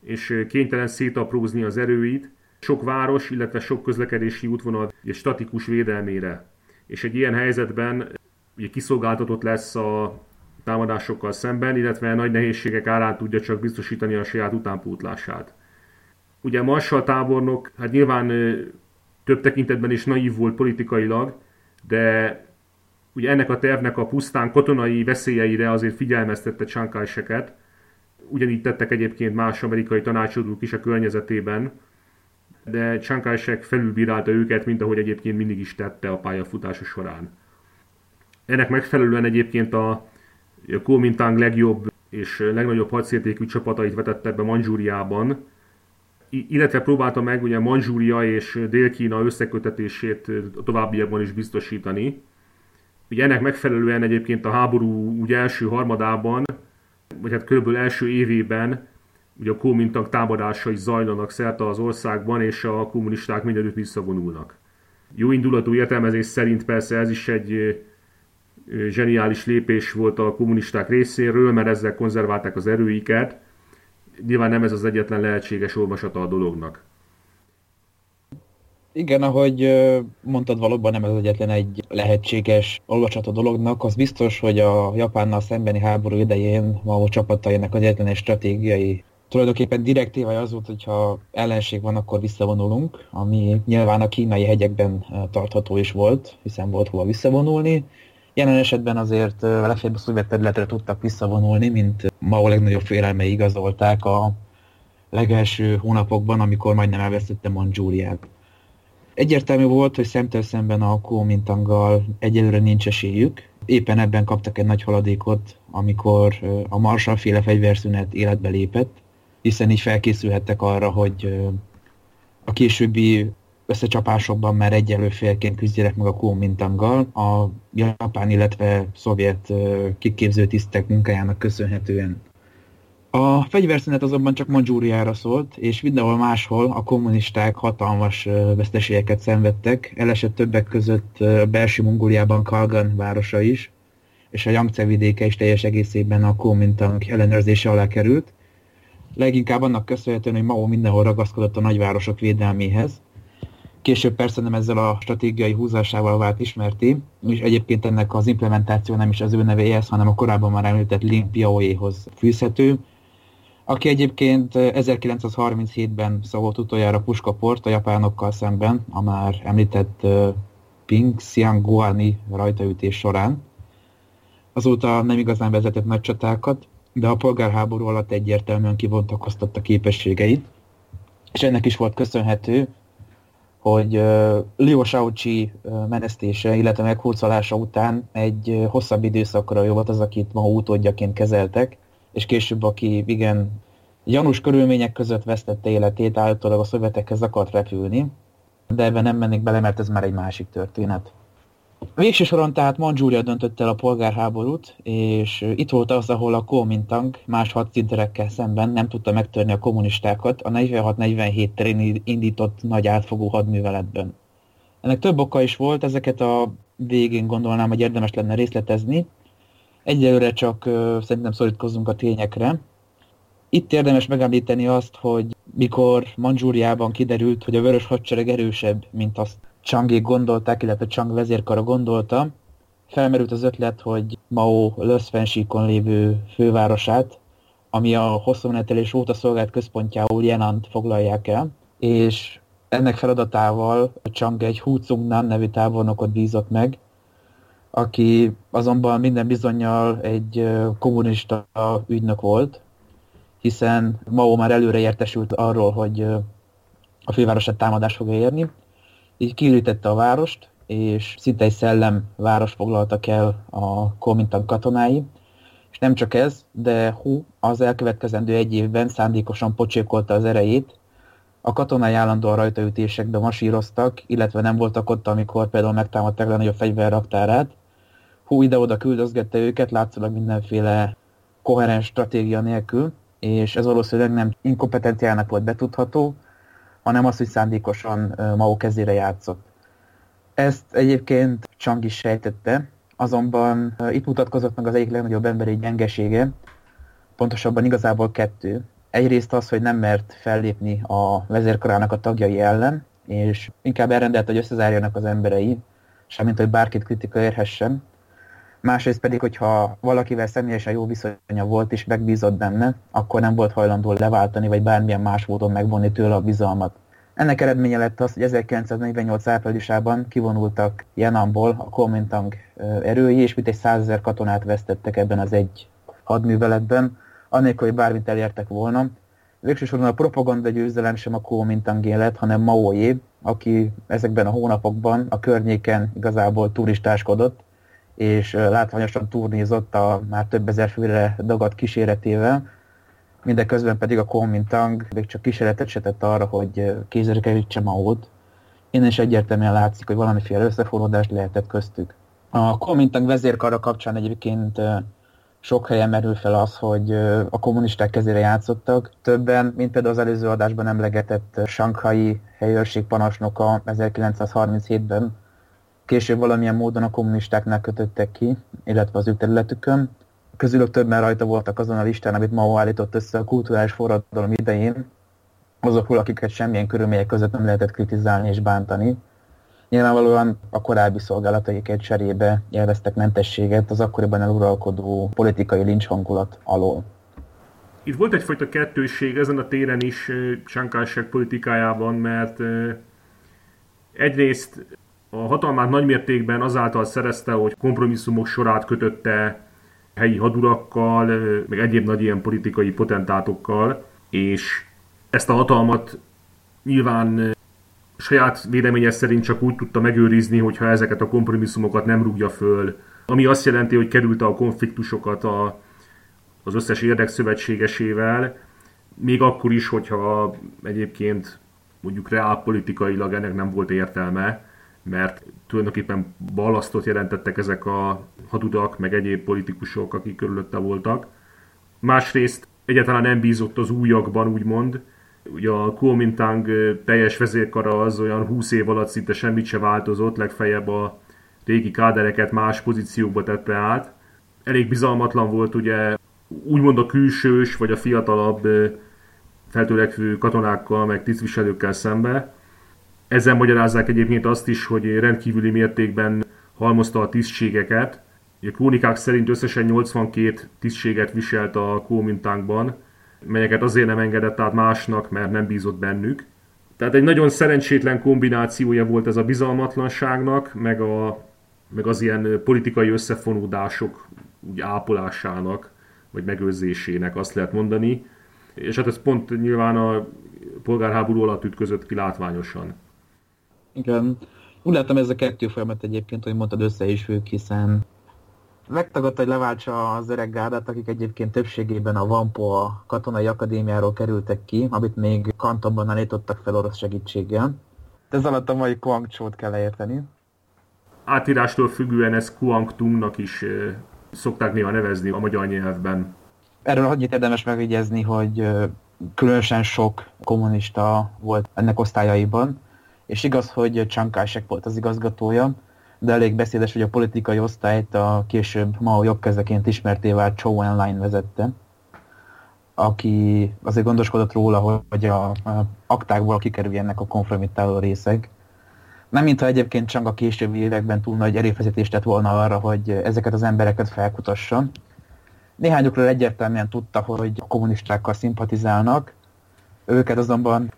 Speaker 2: és kénytelen szétaprózni az erőit, sok város, illetve sok közlekedési útvonal egy statikus védelmére. És egy ilyen helyzetben ugye kiszolgáltatott lesz a támadásokkal szemben, illetve nagy nehézségek árán tudja csak biztosítani a saját utánpótlását. Ugye Marshall tábornok, hát nyilván több tekintetben is naív volt politikailag, de ugye ennek a tervnek a pusztán katonai veszélyeire azért figyelmeztette Csánkáseket. Ugyanígy tettek egyébként más amerikai tanácsadók is a környezetében, de Csánkásek felülbírálta őket, mint ahogy egyébként mindig is tette a pályafutása során. Ennek megfelelően egyébként a, Kuomintang legjobb és legnagyobb hadszértékű csapatait vetette be Manzsúriában, illetve próbálta meg ugye Manzsúria és Dél-Kína összekötetését továbbiakban is biztosítani. Ugye ennek megfelelően egyébként a háború ugye első harmadában, vagy hát körülbelül első évében ugye a Kuomintang támadásai zajlanak szerte az országban, és a kommunisták mindenütt visszavonulnak. Jó indulatú értelmezés szerint persze ez is egy zseniális lépés volt a kommunisták részéről, mert ezzel konzerválták az erőiket. Nyilván nem ez az egyetlen lehetséges olvasata a dolognak.
Speaker 1: Igen, ahogy mondtad, valóban nem ez egyetlen egy lehetséges olvasat a dolognak. Az biztos, hogy a Japánnal szembeni háború idején Mao csapatainak az egyetlen egy stratégiai tulajdonképpen direktívája az volt, hogyha ellenség van, akkor visszavonulunk, ami nyilván a kínai hegyekben tartható is volt, hiszen volt hova visszavonulni. Jelen esetben azért legfeljebb a szovjet területre tudtak visszavonulni, mint Mao legnagyobb félelmei igazolták a legelső hónapokban, amikor majdnem elvesztette Manzsúriát. Egyértelmű volt, hogy szemtől szemben a Kuomintanggal egyelőre nincs esélyük. Éppen ebben kaptak egy nagy haladékot, amikor a Marshall féle fegyverszünet életbe lépett, hiszen így felkészülhettek arra, hogy a későbbi összecsapásokban már egyelő félként küzdjenek meg a Kuomintanggal, a japán, illetve szovjet kiképző tisztek munkájának köszönhetően. A fegyverszünet azonban csak Manzsúriára szólt, és mindenhol máshol a kommunisták hatalmas veszteségeket szenvedtek, elesett többek között belső Mongóliában Kalgan városa is, és a Yangtze vidéke is teljes egészében a Kuomintang ellenőrzése alá került, leginkább annak köszönhetően, hogy Mao mindenhol ragaszkodott a nagyvárosok védelméhez. Később persze nem ezzel a stratégiai húzásával vált ismerté, és egyébként ennek az implementáció nem is az ő nevéhez, hanem a korábban már említett Lin Piaoéhoz fűzhető, aki egyébként 1937-ben szavolt utoljára puskaport a japánokkal szemben, a már említett Ping Xiangguani rajtaütés során. Azóta nem igazán vezetett nagy csatákat, de a polgárháború alatt egyértelműen kivontakoztatta képességeit, és ennek is volt köszönhető, hogy uh, Liu Shaoqi uh, menesztése, illetve meghurcolása után egy uh, hosszabb időszakra jó volt az, akit ma utódjaként kezeltek, és később, aki igen gyanús körülmények között vesztette életét, állítólag a szövetekhez akart repülni, de ebben nem mennék bele, mert ez már egy másik történet. Végső soron tehát Manzsúria döntött el a polgárháborút, és itt volt az, ahol a Kuomintang más hadszínterekkel szemben nem tudta megtörni a kommunistákat a 46-47 terén indított nagy átfogó hadműveletben. Ennek több oka is volt, ezeket a végén gondolnám, hogy érdemes lenne részletezni. Egyelőre csak uh, szerintem szorítkozzunk a tényekre. Itt érdemes megemlíteni azt, hogy mikor Manzsúriában kiderült, hogy a vörös hadsereg erősebb, mint azt Changék gondolták, illetve Chang vezérkara gondolta, felmerült az ötlet, hogy Mao Löszfensíkon lévő fővárosát, ami a hosszú menetelés óta szolgált központjául Jenant foglalják el, és ennek feladatával Chang egy Hu Tsung-nan nevű tábornokot bízott meg, aki azonban minden bizonyal egy kommunista ügynök volt, hiszen Mao már előre értesült arról, hogy a fővárosát támadás fogja érni, így kiürítette a várost, és szinte egy szellem város foglaltak el a Kuomintang katonái, és nem csak ez, de Hu az elkövetkezendő egy évben szándékosan pocsékolta az erejét, a katonai állandóan rajtaütésekbe masíroztak, illetve nem voltak ott, amikor például megtámadták a nagyobb fegyverraktárát. Hú, ide-oda küldözgette őket, látszólag mindenféle koherens stratégia nélkül, és ez valószínűleg nem inkompetenciának volt betudható, hanem az, hogy szándékosan Mao kezére játszott. Ezt egyébként Chang is sejtette, azonban itt mutatkozott meg az egyik legnagyobb emberi gyengesége, pontosabban igazából kettő. Egyrészt az, hogy nem mert fellépni a vezérkarának a tagjai ellen, és inkább elrendelt, hogy összezárjanak az emberei, semmint, hogy bárkit kritika érhessen. Másrészt pedig, hogyha valakivel személyesen jó viszonya volt és megbízott benne, akkor nem volt hajlandó leváltani, vagy bármilyen más módon megvonni tőle a bizalmat. Ennek eredménye lett az, hogy 1948 áprilisában kivonultak Yanamból a Kuomintang erői, és mintegy százezer katonát vesztettek ebben az egy hadműveletben, annélkül, hogy bármit elértek volna. Végsősorban a propaganda győzelem sem a Kuomintangé lett, hanem Maoé, aki ezekben a hónapokban a környéken igazából turistáskodott, és látványosan turnézott a már több ezer főre dagadt kíséretével, mindeközben pedig a Kuomintang még csak kísérletet se tett arra, hogy kézre kerítse Maót. Innen is egyértelműen látszik, hogy valamiféle összefonódást lehetett köztük. A Kuomintang vezérkara kapcsán egyébként sok helyen merül fel az, hogy a kommunisták kezére játszottak. Többen, mint például az előző adásban emlegetett Sankhai helyőrség parancsnoka 1937-ben, később valamilyen módon a kommunistáknál kötöttek ki, illetve az ő területükön. Közülük többen rajta voltak azon a listán, amit Mao állított össze a kulturális forradalom idején, azokról, akiket semmilyen körülmények között nem lehetett kritizálni és bántani. Nyilvánvalóan a korábbi szolgálataiket cserébe élveztek mentességet az akkoriban eluralkodó politikai lincs hangulat alól.
Speaker 2: Itt volt egyfajta kettősség ezen a téren is Csánkásság politikájában, mert egyrészt a hatalmát nagymértékben azáltal szerezte, hogy kompromisszumok sorát kötötte helyi hadurakkal, meg egyéb nagy ilyen politikai potentátokkal, és ezt a hatalmat nyilván saját véleménye szerint csak úgy tudta megőrizni, hogyha ezeket a kompromisszumokat nem rúgja föl. Ami azt jelenti, hogy kerülte a konfliktusokat a, az összes érdekszövetségesével, még akkor is, hogyha egyébként mondjuk reálpolitikailag ennek nem volt értelme, mert tulajdonképpen balasztot jelentettek ezek a hadudak, meg egyéb politikusok, akik körülötte voltak. Másrészt egyáltalán nem bízott az újakban, úgymond, Ugye a Kuomintang teljes vezérkara az olyan 20 év alatt szinte semmit se változott, legfeljebb a régi kádereket más pozíciókba tette át. Elég bizalmatlan volt ugye úgymond a külsős vagy a fiatalabb feltörekvő katonákkal, meg tisztviselőkkel szembe. Ezzel magyarázzák egyébként azt is, hogy rendkívüli mértékben halmozta a tisztségeket. A krónikák szerint összesen 82 tisztséget viselt a Kuomintangban, melyeket azért nem engedett át másnak, mert nem bízott bennük. Tehát egy nagyon szerencsétlen kombinációja volt ez a bizalmatlanságnak, meg, a, meg az ilyen politikai összefonódások úgy ápolásának, vagy megőrzésének, azt lehet mondani. És hát ez pont nyilván a polgárháború alatt ütközött ki látványosan.
Speaker 1: Igen. Úgy láttam ez a kettő folyamat egyébként, hogy mondtad össze is függ, hiszen megtagadta, hogy leváltsa az öreg gárdát, akik egyébként többségében a Vampo a katonai akadémiáról kerültek ki, amit még Kantonban állítottak fel orosz segítséggel. Ez alatt a mai Kuangcsót kell érteni.
Speaker 2: Átírástól függően ez Kuangtungnak is szokták néha nevezni a magyar nyelvben.
Speaker 1: Erről annyit érdemes megvigyezni, hogy különösen sok kommunista volt ennek osztályaiban, és igaz, hogy Csankásek volt az igazgatója, de elég beszédes, hogy a politikai osztályt a később Mao jobbkezeként ismerté vált Chou Enlai vezette, aki azért gondoskodott róla, hogy a, a aktákból kikerüljenek a konformitáló részek. Nem mintha egyébként csak a későbbi években túl nagy erőfeszítést tett volna arra, hogy ezeket az embereket felkutasson. Néhányukról egyértelműen tudta, hogy a kommunistákkal szimpatizálnak, őket azonban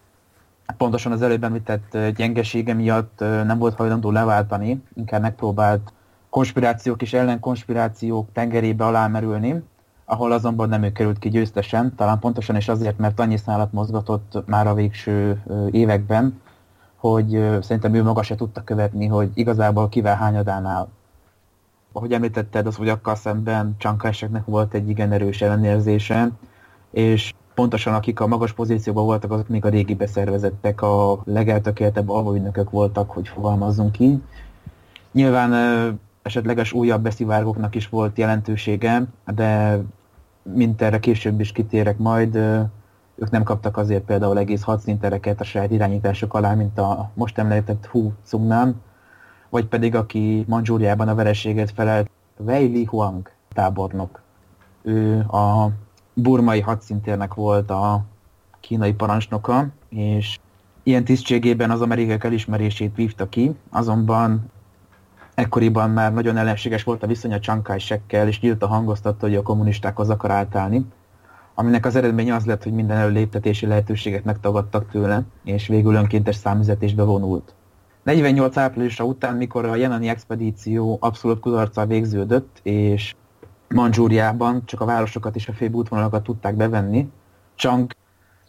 Speaker 1: pontosan az előbb említett gyengesége miatt nem volt hajlandó leváltani, inkább megpróbált konspirációk és ellenkonspirációk tengerébe alámerülni, ahol azonban nem ő került ki győztesen, talán pontosan is azért, mert annyi szállat mozgatott már a végső években, hogy szerintem ő maga se tudta követni, hogy igazából kivel hányadánál. Ahogy említetted, az, hogy akkor szemben Csankáseknek volt egy igen erős ellenérzése, és pontosan akik a magas pozícióban voltak, azok még a régi beszervezettek, a legeltökéltebb alvóügynökök voltak, hogy fogalmazzunk így. Nyilván esetleges újabb beszivárgóknak is volt jelentősége, de mint erre később is kitérek majd, ők nem kaptak azért például egész hadszintereket a saját irányítások alá, mint a most említett Hu Cungnam, vagy pedig aki Manzsúriában a vereséget felelt, Wei Li Huang tábornok. Ő a burmai hadszintérnek volt a kínai parancsnoka, és ilyen tisztségében az amerikák elismerését vívta ki, azonban ekkoriban már nagyon ellenséges volt a viszony a Csankai sekkel, és nyíltan hangoztatta, hogy a kommunistákhoz akar átállni, aminek az eredménye az lett, hogy minden előléptetési lehetőséget megtagadtak tőle, és végül önkéntes számüzetésbe vonult. 48 áprilisa után, mikor a Jenani expedíció abszolút kudarccal végződött, és Manzsúriában csak a városokat és a főbb útvonalakat tudták bevenni, Chang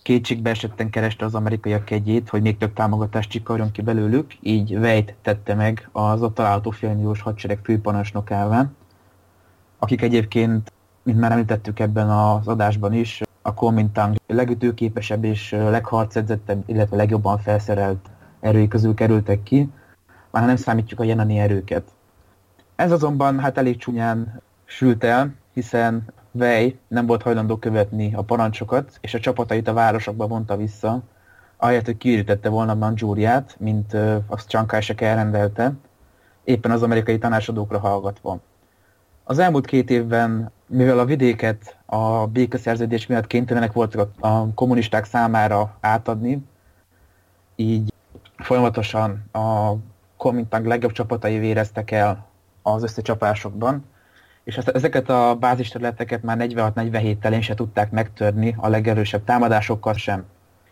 Speaker 1: kétségbe esetten kereste az amerikaiak kegyét, hogy még több támogatást csikarjon ki belőlük, így Vejt tette meg az ott található félmilliós hadsereg főparancsnokává, akik egyébként, mint már említettük ebben az adásban is, a Kuomintang legütőképesebb és legharcedzettebb, illetve legjobban felszerelt erői közül kerültek ki, már nem számítjuk a jenani erőket. Ez azonban hát elég csúnyán sült el, hiszen Vej nem volt hajlandó követni a parancsokat, és a csapatait a városokba vonta vissza, ahelyett, hogy kiürítette volna Manzsúriát, mint azt Csankásek elrendelte, éppen az amerikai tanácsadókra hallgatva. Az elmúlt két évben, mivel a vidéket a békeszerződés miatt kénytelenek voltak a kommunisták számára átadni, így folyamatosan a Komintang legjobb csapatai véreztek el az összecsapásokban, és ezeket a bázisterületeket már 46-47 telén se tudták megtörni a legerősebb támadásokkal sem.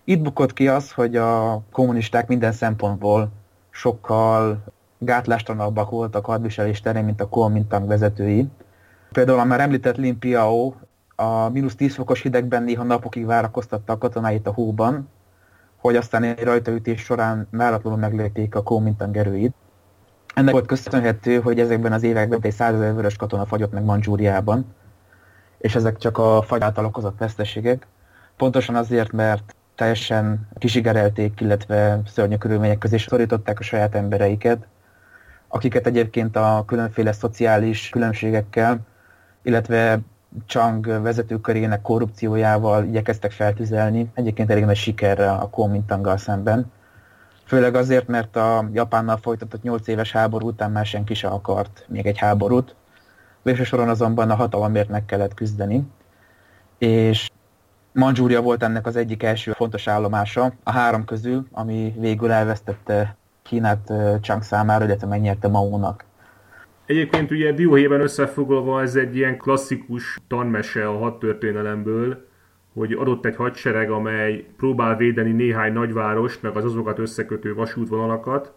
Speaker 1: Itt bukott ki az, hogy a kommunisták minden szempontból sokkal gátlástalanabbak voltak hadviselés terén, mint a Kuomintang vezetői. Például a már említett Lin Piao a mínusz 10 fokos hidegben néha napokig várakoztatta a katonáit a hóban, hogy aztán egy rajtaütés során váratlanul meglépték a Kuomintang erőit. Ennek volt köszönhető, hogy ezekben az években egy százezer vörös katona fagyott meg Manzsúriában, és ezek csak a fagy által okozott veszteségek. Pontosan azért, mert teljesen kisigerelték, illetve szörnyű körülmények közé szorították a saját embereiket, akiket egyébként a különféle szociális különbségekkel, illetve Chang vezetőkörének korrupciójával igyekeztek feltüzelni, egyébként elég nagy sikerrel a Kuomintanggal szemben. Főleg azért, mert a Japánnal folytatott 8 éves háború után már senki se akart még egy háborút. Végső azonban a hatalomért meg kellett küzdeni. És Manzsúria volt ennek az egyik első fontos állomása, a három közül, ami végül elvesztette Kínát Chang számára, illetve megnyerte Mao-nak.
Speaker 2: Egyébként ugye dióhéjban összefoglalva ez egy ilyen klasszikus tanmese a hadtörténelemből, hogy adott egy hadsereg, amely próbál védeni néhány nagyvárost, meg az azokat összekötő vasútvonalakat,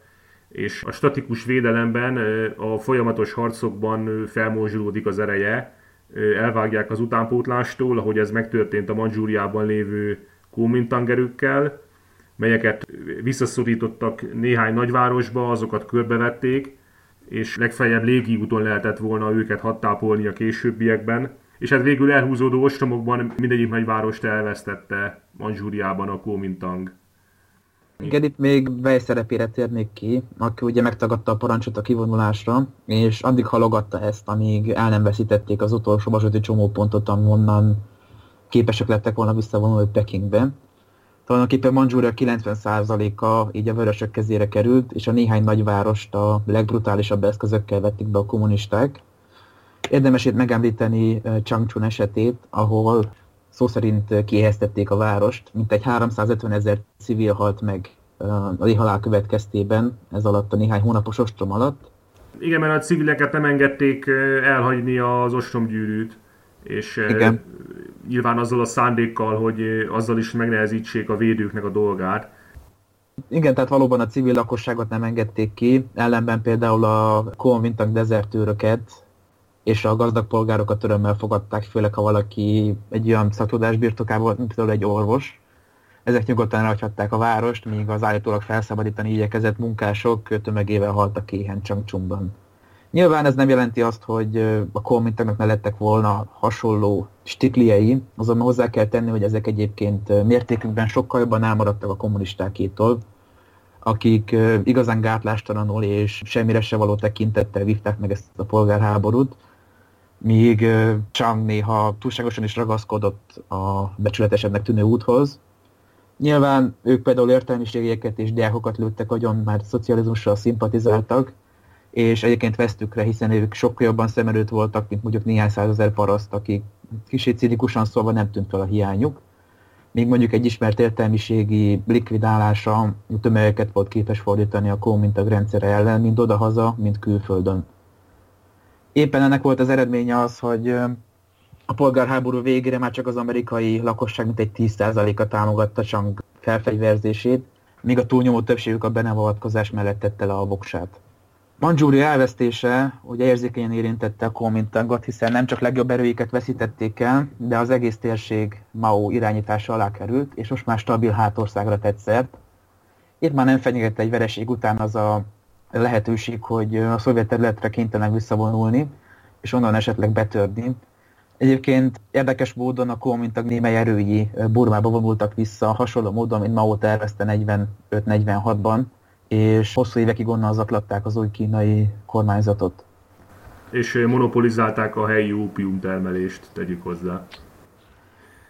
Speaker 2: és a statikus védelemben, a folyamatos harcokban felmorzsolódik az ereje, elvágják az utánpótlástól, ahogy ez megtörtént a Manzsúriában lévő Kuomintang melyeket visszaszorítottak néhány nagyvárosba, azokat körbevették, és legfeljebb légi úton lehetett volna őket hattápolni a későbbiekben és hát végül elhúzódó ostromokban mindegyik nagyvárost elvesztette Manzsúriában a Kuomintang.
Speaker 1: Igen, itt még Vej szerepére térnék ki, aki ugye megtagadta a parancsot a kivonulásra, és addig halogatta ezt, amíg el nem veszítették az utolsó vasúti csomópontot, amonnan képesek lettek volna visszavonulni Pekingbe. Tulajdonképpen Manzsúria 90%-a így a vörösök kezére került, és a néhány nagyvárost a legbrutálisabb eszközökkel vették be a kommunisták, Érdemes itt megemlíteni Changchun esetét, ahol szó szerint kieheztették a várost, mint egy 350 ezer civil halt meg a halál következtében, ez alatt a néhány hónapos ostrom alatt.
Speaker 2: Igen, mert a civileket nem engedték elhagyni az ostromgyűrűt, és Igen. nyilván azzal a szándékkal, hogy azzal is megnehezítsék a védőknek a dolgát.
Speaker 1: Igen, tehát valóban a civil lakosságot nem engedték ki, ellenben például a Kuomintang dezertőröket, és a gazdag polgárokat örömmel fogadták, főleg ha valaki egy olyan szaktudás birtokában mint például egy orvos. Ezek nyugodtan elhagyhatták a várost, míg az állítólag felszabadítani igyekezett munkások tömegével haltak éhen Csangcsumban. Nyilván ez nem jelenti azt, hogy a kommenteknek ne lettek volna hasonló stikliei, azonban hozzá kell tenni, hogy ezek egyébként mértékükben sokkal jobban elmaradtak a kommunistákétól, akik igazán gátlástalanul és semmire se való tekintettel vívták meg ezt a polgárháborút, míg Chang néha túlságosan is ragaszkodott a becsületesebbnek tűnő úthoz. Nyilván ők például értelmiségieket és diákokat lőttek agyon, már szocializmussal szimpatizáltak, és egyébként vesztükre, hiszen ők sokkal jobban szem előtt voltak, mint mondjuk néhány százezer paraszt, akik kicsit cinikusan szólva nem tűnt fel a hiányuk. Még mondjuk egy ismert értelmiségi likvidálása tömegeket volt képes fordítani a Komintag rendszere ellen, mind odahaza, mind külföldön. Éppen ennek volt az eredménye az, hogy a polgárháború végére már csak az amerikai lakosság mint egy 10%-a támogatta Chang felfegyverzését, míg a túlnyomó többségük a benevavatkozás mellett tette le a voksát. Manzsúria elvesztése ugye érzékenyen érintette a Kuomintangot, hiszen nem csak legjobb erőiket veszítették el, de az egész térség Mao irányítása alá került, és most már stabil hátországra tett szert. Itt már nem fenyegette egy vereség után az a lehetőség, hogy a szovjet területre kénytelenek visszavonulni, és onnan esetleg betörni. Egyébként érdekes módon a Kuomintang némely erői Burmába vonultak vissza, hasonló módon, mint Mao tervezte 45-46-ban, és hosszú évekig onnan zaklatták az új kínai kormányzatot.
Speaker 2: És monopolizálták a helyi ópium termelést, tegyük hozzá.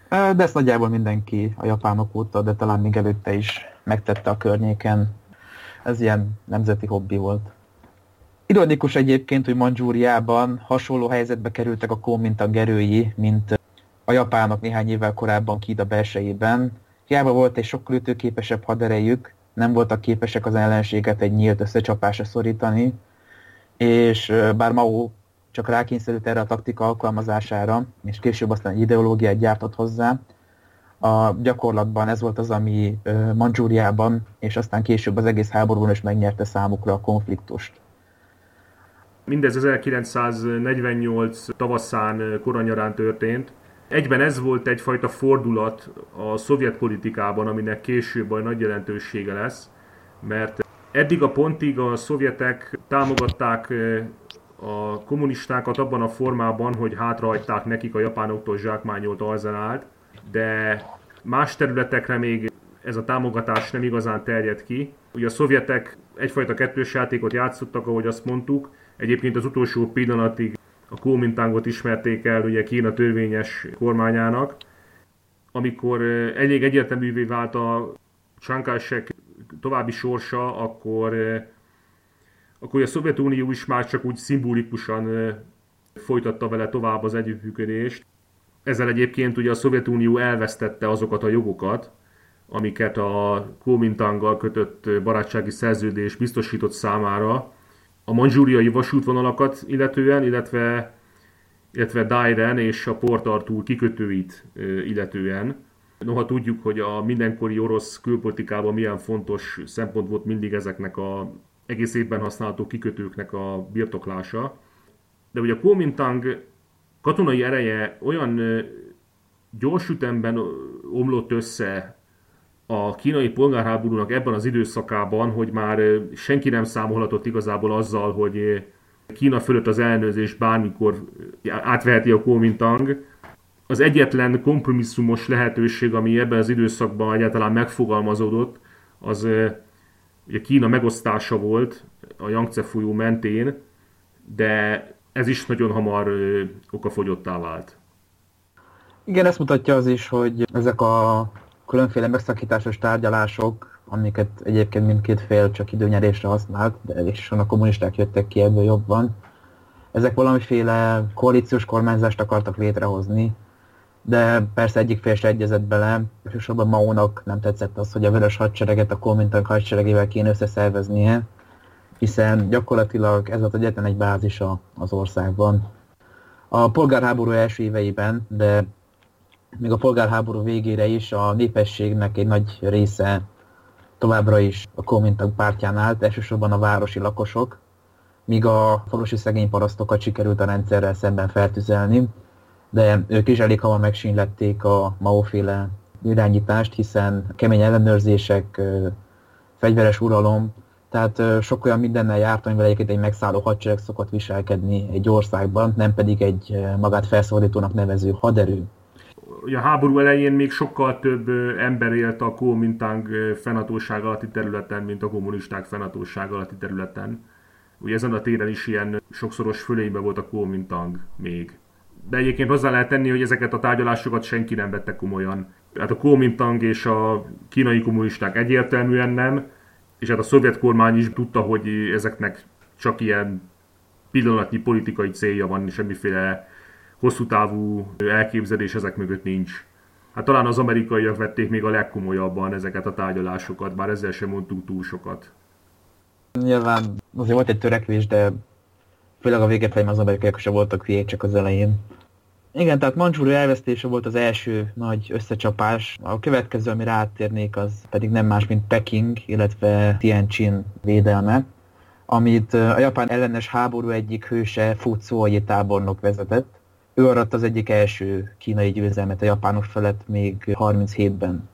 Speaker 1: De ezt nagyjából mindenki a japánok óta, de talán még előtte is megtette a környéken. Ez ilyen nemzeti hobbi volt. Ironikus egyébként, hogy Mandzsúriában hasonló helyzetbe kerültek a Kuomintang erői, mint a japánok néhány évvel korábban Kída belsejében. Hiába volt egy sokkal ütőképesebb haderejük, nem voltak képesek az ellenséget egy nyílt összecsapásra szorítani, és bár Mao csak rákényszerült erre a taktika alkalmazására, és később aztán ideológiát gyártott hozzá, a gyakorlatban ez volt az, ami Mandzsúriában, és aztán később az egész háborúban is megnyerte számukra a konfliktust.
Speaker 2: Mindez 1948 tavaszán, koranyarán történt, Egyben ez volt egyfajta fordulat a szovjet politikában, aminek később a nagy jelentősége lesz, mert eddig a pontig a szovjetek támogatták a kommunistákat abban a formában, hogy hátrahagyták nekik a japánoktól zsákmányolt arzenált, de más területekre még ez a támogatás nem igazán terjed ki. Ugye a szovjetek egyfajta kettős játékot játszottak, ahogy azt mondtuk, egyébként az utolsó pillanatig a Kuomintangot ismerték el ugye Kína törvényes kormányának, amikor elég egyértelművé vált a Csánkásek további sorsa, akkor, akkor a Szovjetunió is már csak úgy szimbolikusan folytatta vele tovább az együttműködést. Ezzel egyébként ugye a Szovjetunió elvesztette azokat a jogokat, amiket a Kuomintanggal kötött barátsági szerződés biztosított számára, a manzsúriai vasútvonalakat illetően, illetve, illetve Dairen és a Port Arthur kikötőit illetően. Noha tudjuk, hogy a mindenkori orosz külpolitikában milyen fontos szempont volt mindig ezeknek a egész évben használható kikötőknek a birtoklása. De ugye a Kuomintang katonai ereje olyan gyors ütemben omlott össze a kínai polgárháborúnak ebben az időszakában, hogy már senki nem számolhatott igazából azzal, hogy Kína fölött az elnőzés bármikor átveheti a Kuomintang. Az egyetlen kompromisszumos lehetőség, ami ebben az időszakban egyáltalán megfogalmazódott, az ugye Kína megosztása volt a Yangtze folyó mentén, de ez is nagyon hamar okafogyottá vált.
Speaker 1: Igen, ezt mutatja az is, hogy ezek a különféle megszakításos tárgyalások, amiket egyébként mindkét fél csak időnyerésre használt, de is a kommunisták jöttek ki ebből jobban. Ezek valamiféle koalíciós kormányzást akartak létrehozni, de persze egyik fél se egyezett bele, elsősorban Maónak nem tetszett az, hogy a vörös hadsereget a Kuomintang hadseregével kéne összeszerveznie, hiszen gyakorlatilag ez volt egyetlen egy bázisa az országban. A polgárháború első éveiben, de még a polgárháború végére is a népességnek egy nagy része továbbra is a Komintag pártján állt, elsősorban a városi lakosok, míg a falusi szegény parasztokat sikerült a rendszerrel szemben feltüzelni, de ők is elég hamar megsínlették a Mao-féle irányítást, hiszen kemény ellenőrzések, fegyveres uralom Tehát sok olyan mindennel járt, amivel egyébként egy megszálló hadsereg szokott viselkedni egy országban, nem pedig egy magát felszabadítónak nevező haderő.
Speaker 2: A háború elején még sokkal több ember élt a Kuomintang fennhatóság alatti területen, mint a kommunisták fennhatóság alatti területen. Ugye ezen a téren is ilyen sokszoros fölényben volt a Kuomintang még. De egyébként hozzá lehet tenni, hogy ezeket a tárgyalásokat senki nem vette komolyan. Hát a Kuomintang és a kínai kommunisták egyértelműen nem, és hát a szovjet kormány is tudta, hogy ezeknek csak ilyen pillanatnyi politikai célja van, semmiféle hosszú távú elképzelés ezek mögött nincs. Hát talán az amerikaiak vették még a legkomolyabban ezeket a tárgyalásokat, bár ezzel sem mondtunk túl sokat.
Speaker 1: Nyilván azért volt egy törekvés, de főleg a vége felé az amerikaiak sem voltak hülyék csak az elején. Igen, tehát Manchúria elvesztése volt az első nagy összecsapás. A következő, amire áttérnék, az pedig nem más, mint Peking, illetve Tianjin védelme, amit a japán ellenes háború egyik hőse Fu Zuoyi tábornok vezetett. Ő aratta az egyik első kínai győzelmet a japánok felett még 37-ben.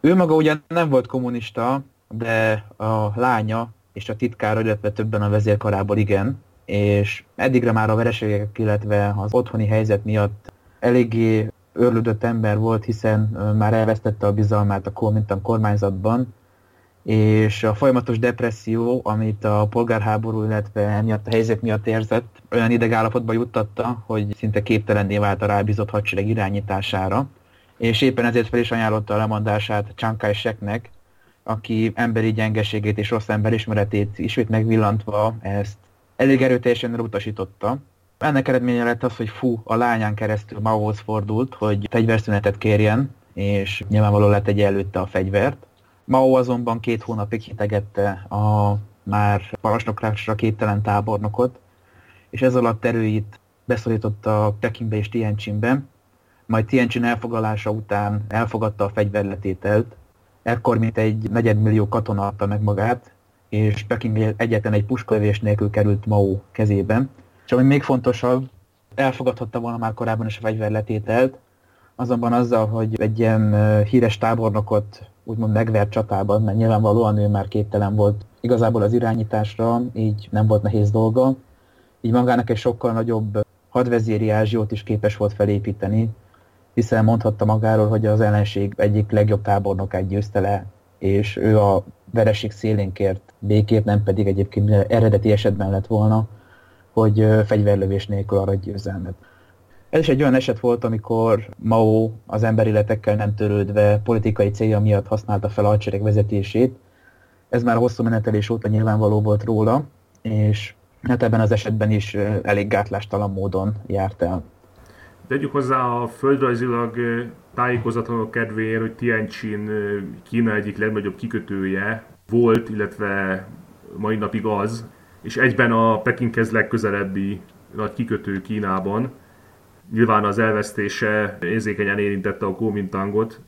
Speaker 1: Ő maga ugyan nem volt kommunista, de a lánya és a titkára, illetve többen a vezérkarából igen, és eddigre már a vereségek, illetve az otthoni helyzet miatt eléggé örlődött ember volt, hiszen már elvesztette a bizalmát a Kuomintang kormányzatban, és a folyamatos depresszió, amit a polgárháború, illetve emiatt a helyzet miatt érzett, olyan idegállapotba juttatta, hogy szinte képtelenné vált a rábízott hadsereg irányítására, és éppen ezért fel is ajánlotta a lemondását Chiang Kai-sheknek, aki emberi gyengeségét és rossz emberismeretét ismét megvillantva ezt elég erőteljesen elutasította. Ennek eredménye lett az, hogy Fu a lányán keresztül Maohoz fordult, hogy fegyverszünetet kérjen, és nyilvánvalóan lett egy előtte a fegyvert. Mao azonban két hónapig hitegette a már parancsnoklásra képtelen tábornokot, és ez alatt erőit beszorította Pekingbe és Tianjinbe, majd Tianjin elfoglalása után elfogadta a fegyverletételt, ekkor mint egy negyedmillió katona adta meg magát, és Peking egyetlen egy puskölövés nélkül került Mao kezébe. És ami még fontosabb, elfogadhatta volna már korábban is a fegyverletételt, azonban azzal, hogy egy ilyen híres tábornokot úgymond megvert csatában, mert nyilvánvalóan ő már képtelen volt igazából az irányításra, így nem volt nehéz dolga, így magának egy sokkal nagyobb hadvezéri ázsiót is képes volt felépíteni, hiszen mondhatta magáról, hogy az ellenség egyik legjobb tábornokát győzte le, és ő a vereség szélén kért békét, nem pedig egyébként eredeti esetben lett volna, hogy fegyverlövés nélkül arra győzelmet. Ez is egy olyan eset volt, amikor Mao az emberéletekkel nem törődve politikai célja miatt használta fel a hadsereg vezetését. Ez már a hosszú menetelés óta nyilvánvaló volt róla, és hát ebben az esetben is elég gátlástalan módon járt el.
Speaker 2: Tegyük hozzá a földrajzilag tájékozatlanok kedvéért, hogy Tianjin Kína egyik legnagyobb kikötője volt, illetve mai napig az, és egyben a Pekinghez legközelebbi nagy kikötő Kínában. Nyilván az elvesztése érzékenyen érintette a Kuomintangot.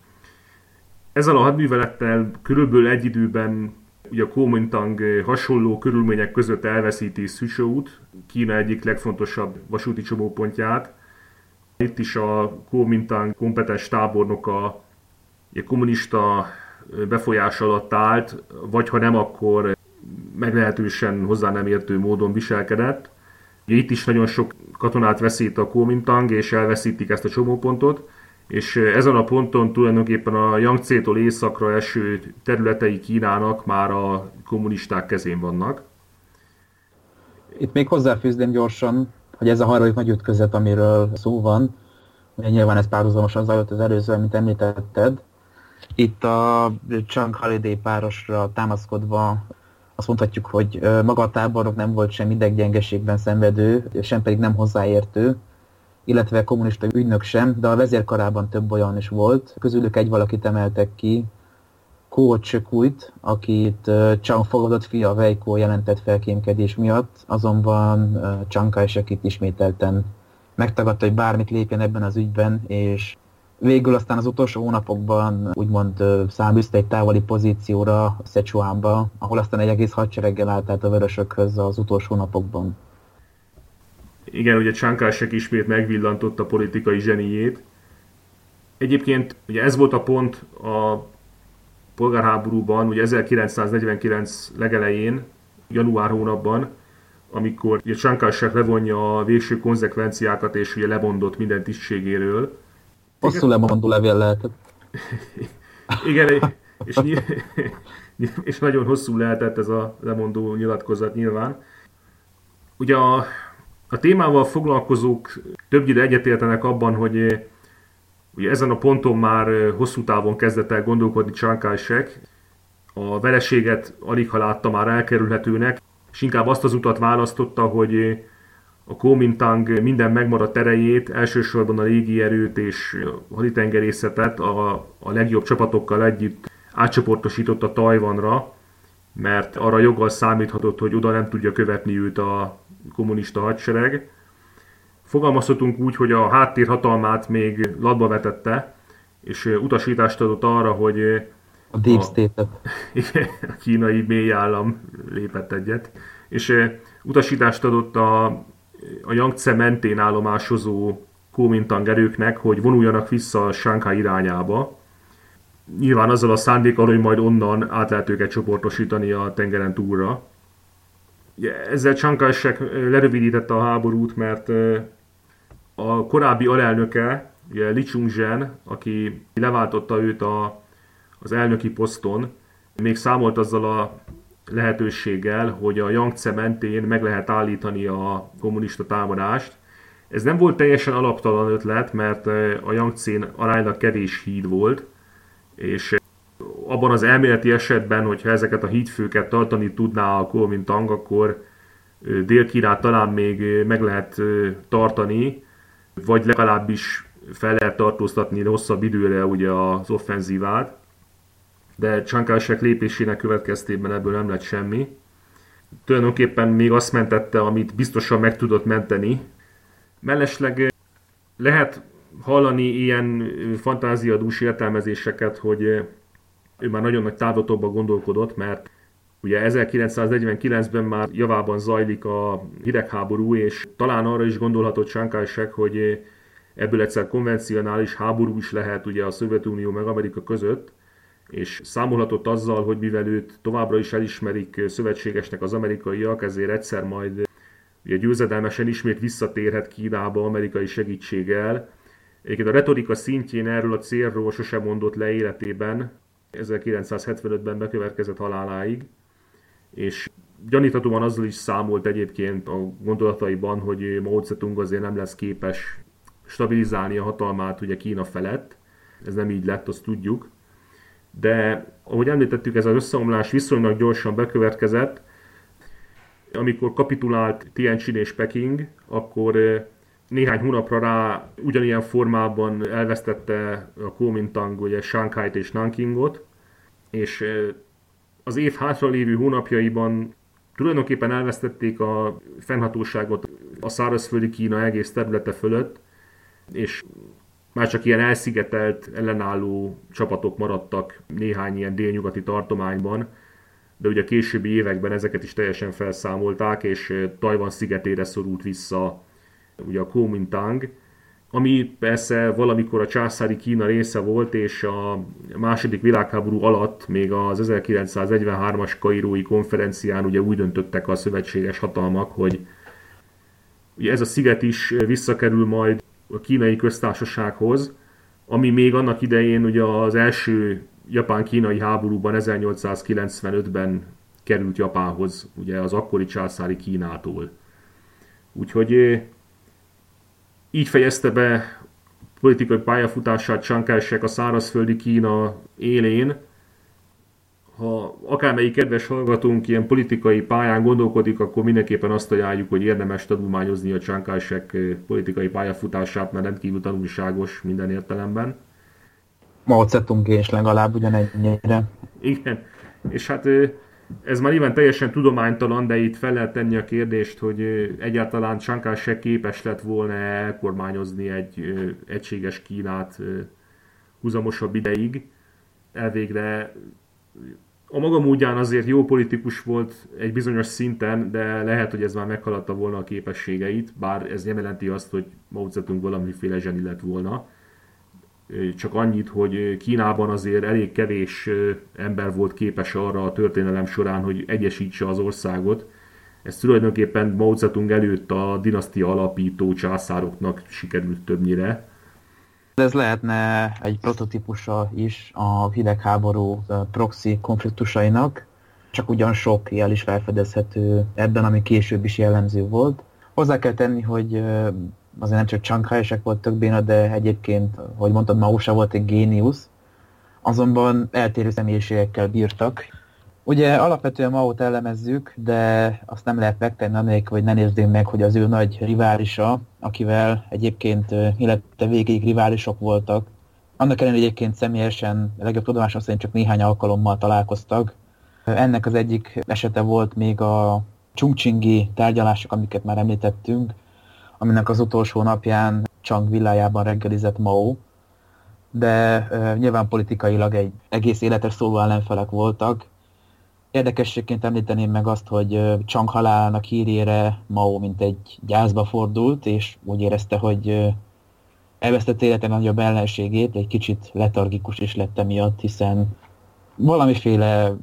Speaker 2: Ezzel a hadművelettel körülbelül egy időben ugye a Kuomintang hasonló körülmények között elveszíti Szüsót, Kína egyik legfontosabb vasúti csomópontját, itt is a Kuomintang kompetens tábornoka kommunista befolyás alatt állt, vagy ha nem, akkor meglehetősen hozzá nem értő módon viselkedett. Itt is nagyon sok katonát veszít a Kuomintang, és elveszítik ezt a csomópontot, és ezen a ponton tulajdonképpen a Yangtze-tól északra eső területei Kínának már a kommunisták kezén vannak.
Speaker 1: Itt még hozzáfűzném gyorsan, hogy ez a harmadik nagy ütközet, amiről szó van, ugye nyilván ez párhuzamosan zajlott az előző, mint említetted. Itt a Chang Holiday párosra támaszkodva azt mondhatjuk, hogy maga a tábornok nem volt sem gyengeségben szenvedő, sem pedig nem hozzáértő, illetve kommunista ügynök sem, de a vezérkarában több olyan is volt. Közülük egy valakit emeltek ki, Ko Csökújt, akit Chang fogadott fia Veiko jelentett felkémkedés miatt, azonban Chang kai itt ismételten megtagadta, hogy bármit lépjen ebben az ügyben, és végül aztán az utolsó hónapokban úgymond száműzte egy távoli pozícióra Szecsuánba, ahol aztán egy egész hadsereggel állt át a vörösökhöz az utolsó napokban.
Speaker 2: Igen, ugye Csánkásek ismét megvillantotta politikai zseniét. Egyébként ugye ez volt a pont a polgárháborúban, ugye 1949 legelején, január hónapban, amikor ugye Csankásek levonja a végső konzekvenciákat, és ugye lemondott minden tisztségéről.
Speaker 1: Hosszú lemondó levél lehetett.
Speaker 2: Igen, és, és nagyon hosszú lehetett ez a lemondó nyilatkozat nyilván. Ugye a, a témával foglalkozók többnyire egyetértenek abban, hogy ugye ezen a ponton már hosszú távon kezdett el gondolkodni Csankásek, a vereséget alig ha látta már elkerülhetőnek, és inkább azt az utat választotta, hogy a Kuomintang minden megmaradt erejét, elsősorban a légierőt és a haditengerészetet a, a legjobb csapatokkal együtt átcsoportosította Tajvanra, mert arra joggal számíthatott, hogy oda nem tudja követni őt a kommunista hadsereg. Fogalmazhatunk úgy, hogy a háttérhatalmát még latba vetette, és utasítást adott arra, hogy
Speaker 1: a Deep State-et.
Speaker 2: Igen, a kínai mély állam lépett egyet. És utasítást adott a, a Yangtze mentén állomásozó Kuomintang erőknek, hogy vonuljanak vissza a Shanghai irányába. Nyilván azzal a szándékkal, hogy majd onnan át lehet őket csoportosítani a tengeren túlra. Ezzel Chiang lerövidítette a háborút, mert a korábbi alelnöke, ugye Li Chungzhen, aki leváltotta őt a az elnöki poszton, még számolt azzal a lehetőséggel, hogy a Yangtze mentén meg lehet állítani a kommunista támadást. Ez nem volt teljesen alaptalan ötlet, mert a Yangtze-n aránylag kevés híd volt, és abban az elméleti esetben, hogyha ezeket a hídfőket tartani tudná a Kuomintang, akkor dél talán még meg lehet tartani, vagy legalábbis fel lehet tartóztatni hosszabb időre ugye az offenzívát de Csankásek lépésének következtében ebből nem lett semmi. Tulajdonképpen még azt mentette, amit biztosan meg tudott menteni. Mellesleg eh, lehet hallani ilyen eh, fantáziadús értelmezéseket, hogy eh, ő már nagyon nagy távlatokba gondolkodott, mert ugye 1949-ben már javában zajlik a hidegháború, és talán arra is gondolhatott Sánkásek, hogy ebből egyszer konvencionális háború is lehet ugye a Szovjetunió meg Amerika között, és számolhatott azzal, hogy mivel őt továbbra is elismerik szövetségesnek az amerikaiak, ezért egyszer majd ugye győzedelmesen ismét visszatérhet Kínába amerikai segítséggel. Egyébként a retorika szintjén erről a célról sosem mondott le életében, 1975-ben bekövetkezett haláláig, és gyaníthatóan azzal is számolt egyébként a gondolataiban, hogy Mao Zedong azért nem lesz képes stabilizálni a hatalmát ugye Kína felett. Ez nem így lett, azt tudjuk de ahogy említettük, ez az összeomlás viszonylag gyorsan bekövetkezett. Amikor kapitulált Tianjin és Peking, akkor néhány hónapra rá ugyanilyen formában elvesztette a Kuomintang ugye shanghai és Nankingot, és az év hátralévő hónapjaiban tulajdonképpen elvesztették a fennhatóságot a szárazföldi Kína egész területe fölött, és már csak ilyen elszigetelt, ellenálló csapatok maradtak néhány ilyen délnyugati tartományban, de ugye a későbbi években ezeket is teljesen felszámolták, és Tajvan szigetére szorult vissza ugye a Kuomintang, ami persze valamikor a császári Kína része volt, és a második világháború alatt még az 1943-as Kairói konferencián ugye úgy döntöttek a szövetséges hatalmak, hogy ugye ez a sziget is visszakerül majd a kínai köztársasághoz, ami még annak idején ugye az első japán-kínai háborúban 1895-ben került Japánhoz, ugye az akkori császári Kínától. Úgyhogy így fejezte be politikai pályafutását Chiang a szárazföldi Kína élén, ha akármelyik kedves hallgatónk ilyen politikai pályán gondolkodik, akkor mindenképpen azt ajánljuk, hogy érdemes tanulmányozni a Csánkásek eh, politikai pályafutását, mert rendkívül tanulságos minden értelemben.
Speaker 1: Mao Zedong és legalább ugyanennyire.
Speaker 2: Igen, és hát ez már nyilván teljesen tudománytalan, de itt fel lehet tenni a kérdést, hogy egyáltalán Csánkásek képes lett volna elkormányozni egy egységes Kínát húzamosabb ideig. Elvégre a maga módján azért jó politikus volt egy bizonyos szinten, de lehet, hogy ez már meghaladta volna a képességeit, bár ez nem jelenti azt, hogy Mao Zedong valamiféle zseni lett volna. Csak annyit, hogy Kínában azért elég kevés ember volt képes arra a történelem során, hogy egyesítse az országot. Ez tulajdonképpen Mao Zedong előtt a dinasztia alapító császároknak sikerült többnyire.
Speaker 1: Ez lehetne egy prototípusa is a hidegháború proxy konfliktusainak, csak ugyan sok jel is felfedezhető ebben, ami később is jellemző volt. Hozzá kell tenni, hogy azért nem csak Chiang Kai-shek volt tök béna, de egyébként, hogy mondtad, Mao volt egy géniusz, azonban eltérő személyiségekkel bírtak. Ugye alapvetően Mao-t elemezzük, de azt nem lehet megtenni anélkül, hogy ne nézzünk meg, hogy az ő nagy riválisa, akivel egyébként élete végéig riválisok voltak, annak ellenére egyébként személyesen, a legjobb tudomásom szerint csak néhány alkalommal találkoztak. Ennek az egyik esete volt még a Chungchingi tárgyalások, amiket már említettünk, aminek az utolsó napján Chang villájában reggelizett Mao, de uh, nyilván politikailag egy egész életes szóló ellenfelek voltak. Érdekességként említeném meg azt, hogy Chang halálának hírére Mao mint egy gyászba fordult, és úgy érezte, hogy uh, elvesztett élete nagyobb ellenségét, egy kicsit letargikus is lett emiatt, hiszen valamiféle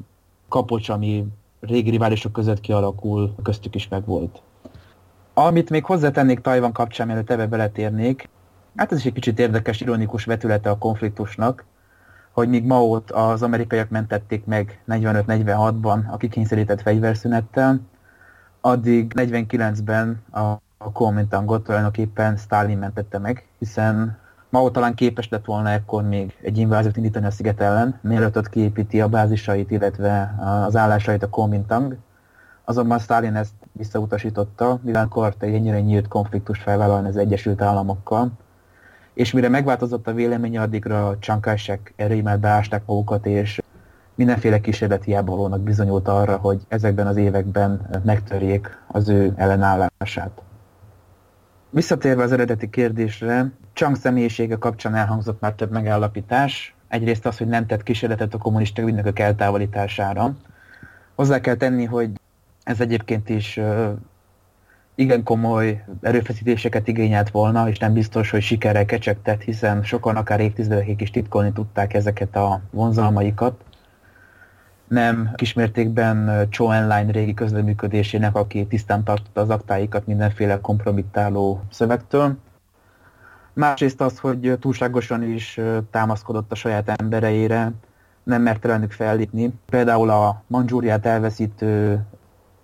Speaker 1: kapocs, ami régi riválisok között kialakul, köztük is megvolt. Amit még hozzátennék Tajvan kapcsán, mielőtt ebbe beletérnék, hát ez is egy kicsit érdekes, ironikus vetülete a konfliktusnak, hogy míg Mao-t az amerikaiak mentették meg 45-46-ban a kikényszerített fegyverszünettel, addig 49-ben a, a Kuomintangot tulajdonképpen Stalin mentette meg, hiszen Mao talán képes lett volna ekkor még egy inváziót indítani a sziget ellen, mielőtt ott kiépíti a bázisait, illetve az állásait a Kuomintang, Azonban Stalin ezt visszautasította, mivel akart egy ennyire nyílt konfliktust felvállalni az Egyesült Államokkal, és mire megváltozott a véleménye, addigra csankásek erőimmel beásták magukat, és mindenféle kísérlet hiába bizonyult arra, hogy ezekben az években megtörjék az ő ellenállását. Visszatérve az eredeti kérdésre, Chang személyisége kapcsán elhangzott már több megállapítás. Egyrészt az, hogy nem tett kísérletet a kommunista ügynökök eltávolítására. Hozzá kell tenni, hogy ez egyébként is igen komoly erőfeszítéseket igényelt volna, és nem biztos, hogy sikerrel kecsegtett, hiszen sokan akár évtizedekig is titkolni tudták ezeket a vonzalmaikat. Nem kismértékben Cho Enline régi közleműködésének, aki tisztán tartotta az aktáikat mindenféle kompromittáló szövegtől. Másrészt az, hogy túlságosan is támaszkodott a saját embereire, nem mert ellenük fellépni. Például a Manzsúriát elveszítő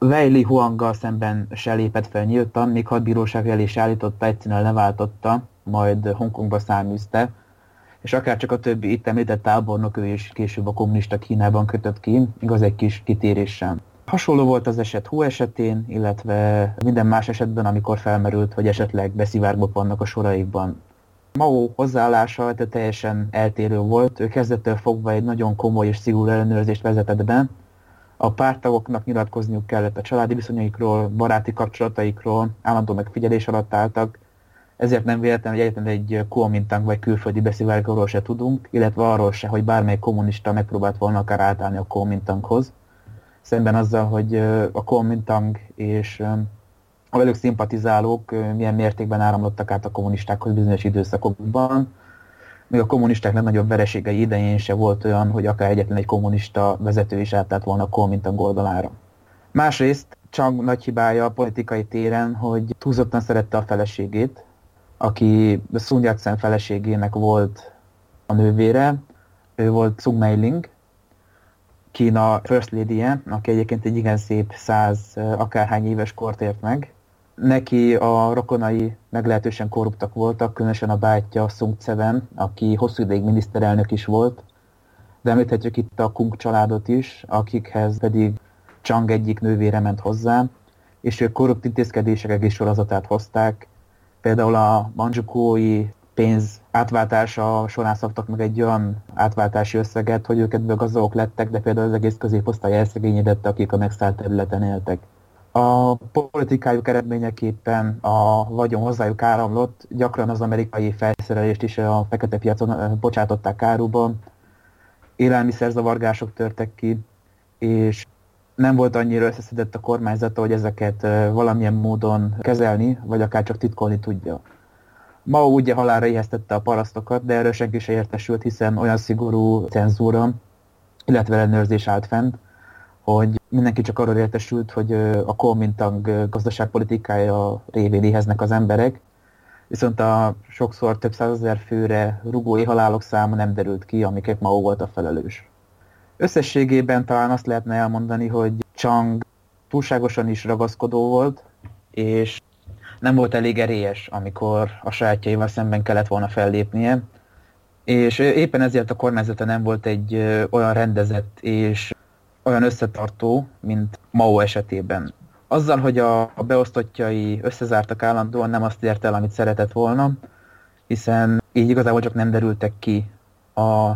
Speaker 1: Weili Huanggal szemben se lépett fel nyíltan, még hadbíróság elé is állította, egyszerűen leváltotta, majd Hongkongba száműzte, és akár csak a többi itt említett tábornok, ő is később a kommunista Kínában kötött ki, igaz egy kis kitéréssel. Hasonló volt az eset Hu esetén, illetve minden más esetben, amikor felmerült, hogy esetleg beszivárgok vannak a soraikban. Mao hozzáállása teljesen eltérő volt, ő kezdettől fogva egy nagyon komoly és szigorú ellenőrzést vezetett be, a pártagoknak nyilatkozniuk kellett a családi viszonyaikról, baráti kapcsolataikról, állandó megfigyelés alatt álltak, ezért nem véletlen, hogy egyetlen egy Kuomintang vagy külföldi beszivárgóról se tudunk, illetve arról se, hogy bármely kommunista megpróbált volna akár átállni a Kuomintanghoz. Szemben azzal, hogy a Kuomintang és a velük szimpatizálók milyen mértékben áramlottak át a kommunistákhoz bizonyos időszakokban, még a kommunisták legnagyobb vereségei idején se volt olyan, hogy akár egyetlen egy kommunista vezető is átállt volna a Kuomintang oldalára. Másrészt Chang nagy hibája a politikai téren, hogy túlzottan szerette a feleségét, aki Sun Yat-sen feleségének volt a nővére, ő volt Tsung Mei-ling, Kína First lady aki egyébként egy igen szép száz akárhány éves kort ért meg, Neki a rokonai meglehetősen korruptak voltak, különösen a bátyja Sung Tseven, aki hosszú ideig miniszterelnök is volt, de említhetjük itt a Kung családot is, akikhez pedig Chang egyik nővére ment hozzá, és ők korrupt intézkedések egész sorozatát hozták. Például a manzsukói pénz átváltása során szabtak meg egy olyan átváltási összeget, hogy őket gazdagok lettek, de például az egész középosztály elszegényedett, akik a megszállt területen éltek. A politikájuk eredményeképpen a vagyon hozzájuk áramlott, gyakran az amerikai felszerelést is a fekete piacon bocsátották áruba, élelmiszerzavargások törtek ki, és nem volt annyira összeszedett a kormányzata, hogy ezeket valamilyen módon kezelni, vagy akár csak titkolni tudja. Mao ugye halára éheztette a parasztokat, de erről senki se értesült, hiszen olyan szigorú cenzúra, illetve ellenőrzés állt fent, hogy mindenki csak arról értesült, hogy a Kuomintang gazdaságpolitikája révén éheznek az emberek, viszont a sokszor több százezer főre rugói halálok száma nem derült ki, amiket Mao volt a felelős. Összességében talán azt lehetne elmondani, hogy Chang túlságosan is ragaszkodó volt, és nem volt elég erélyes, amikor a sajátjaival szemben kellett volna fellépnie, és éppen ezért a kormányzata nem volt egy olyan rendezett és olyan összetartó, mint Mao esetében. Azzal, hogy a, beosztottjai összezártak állandóan, nem azt ért el, amit szeretett volna, hiszen így igazából csak nem derültek ki a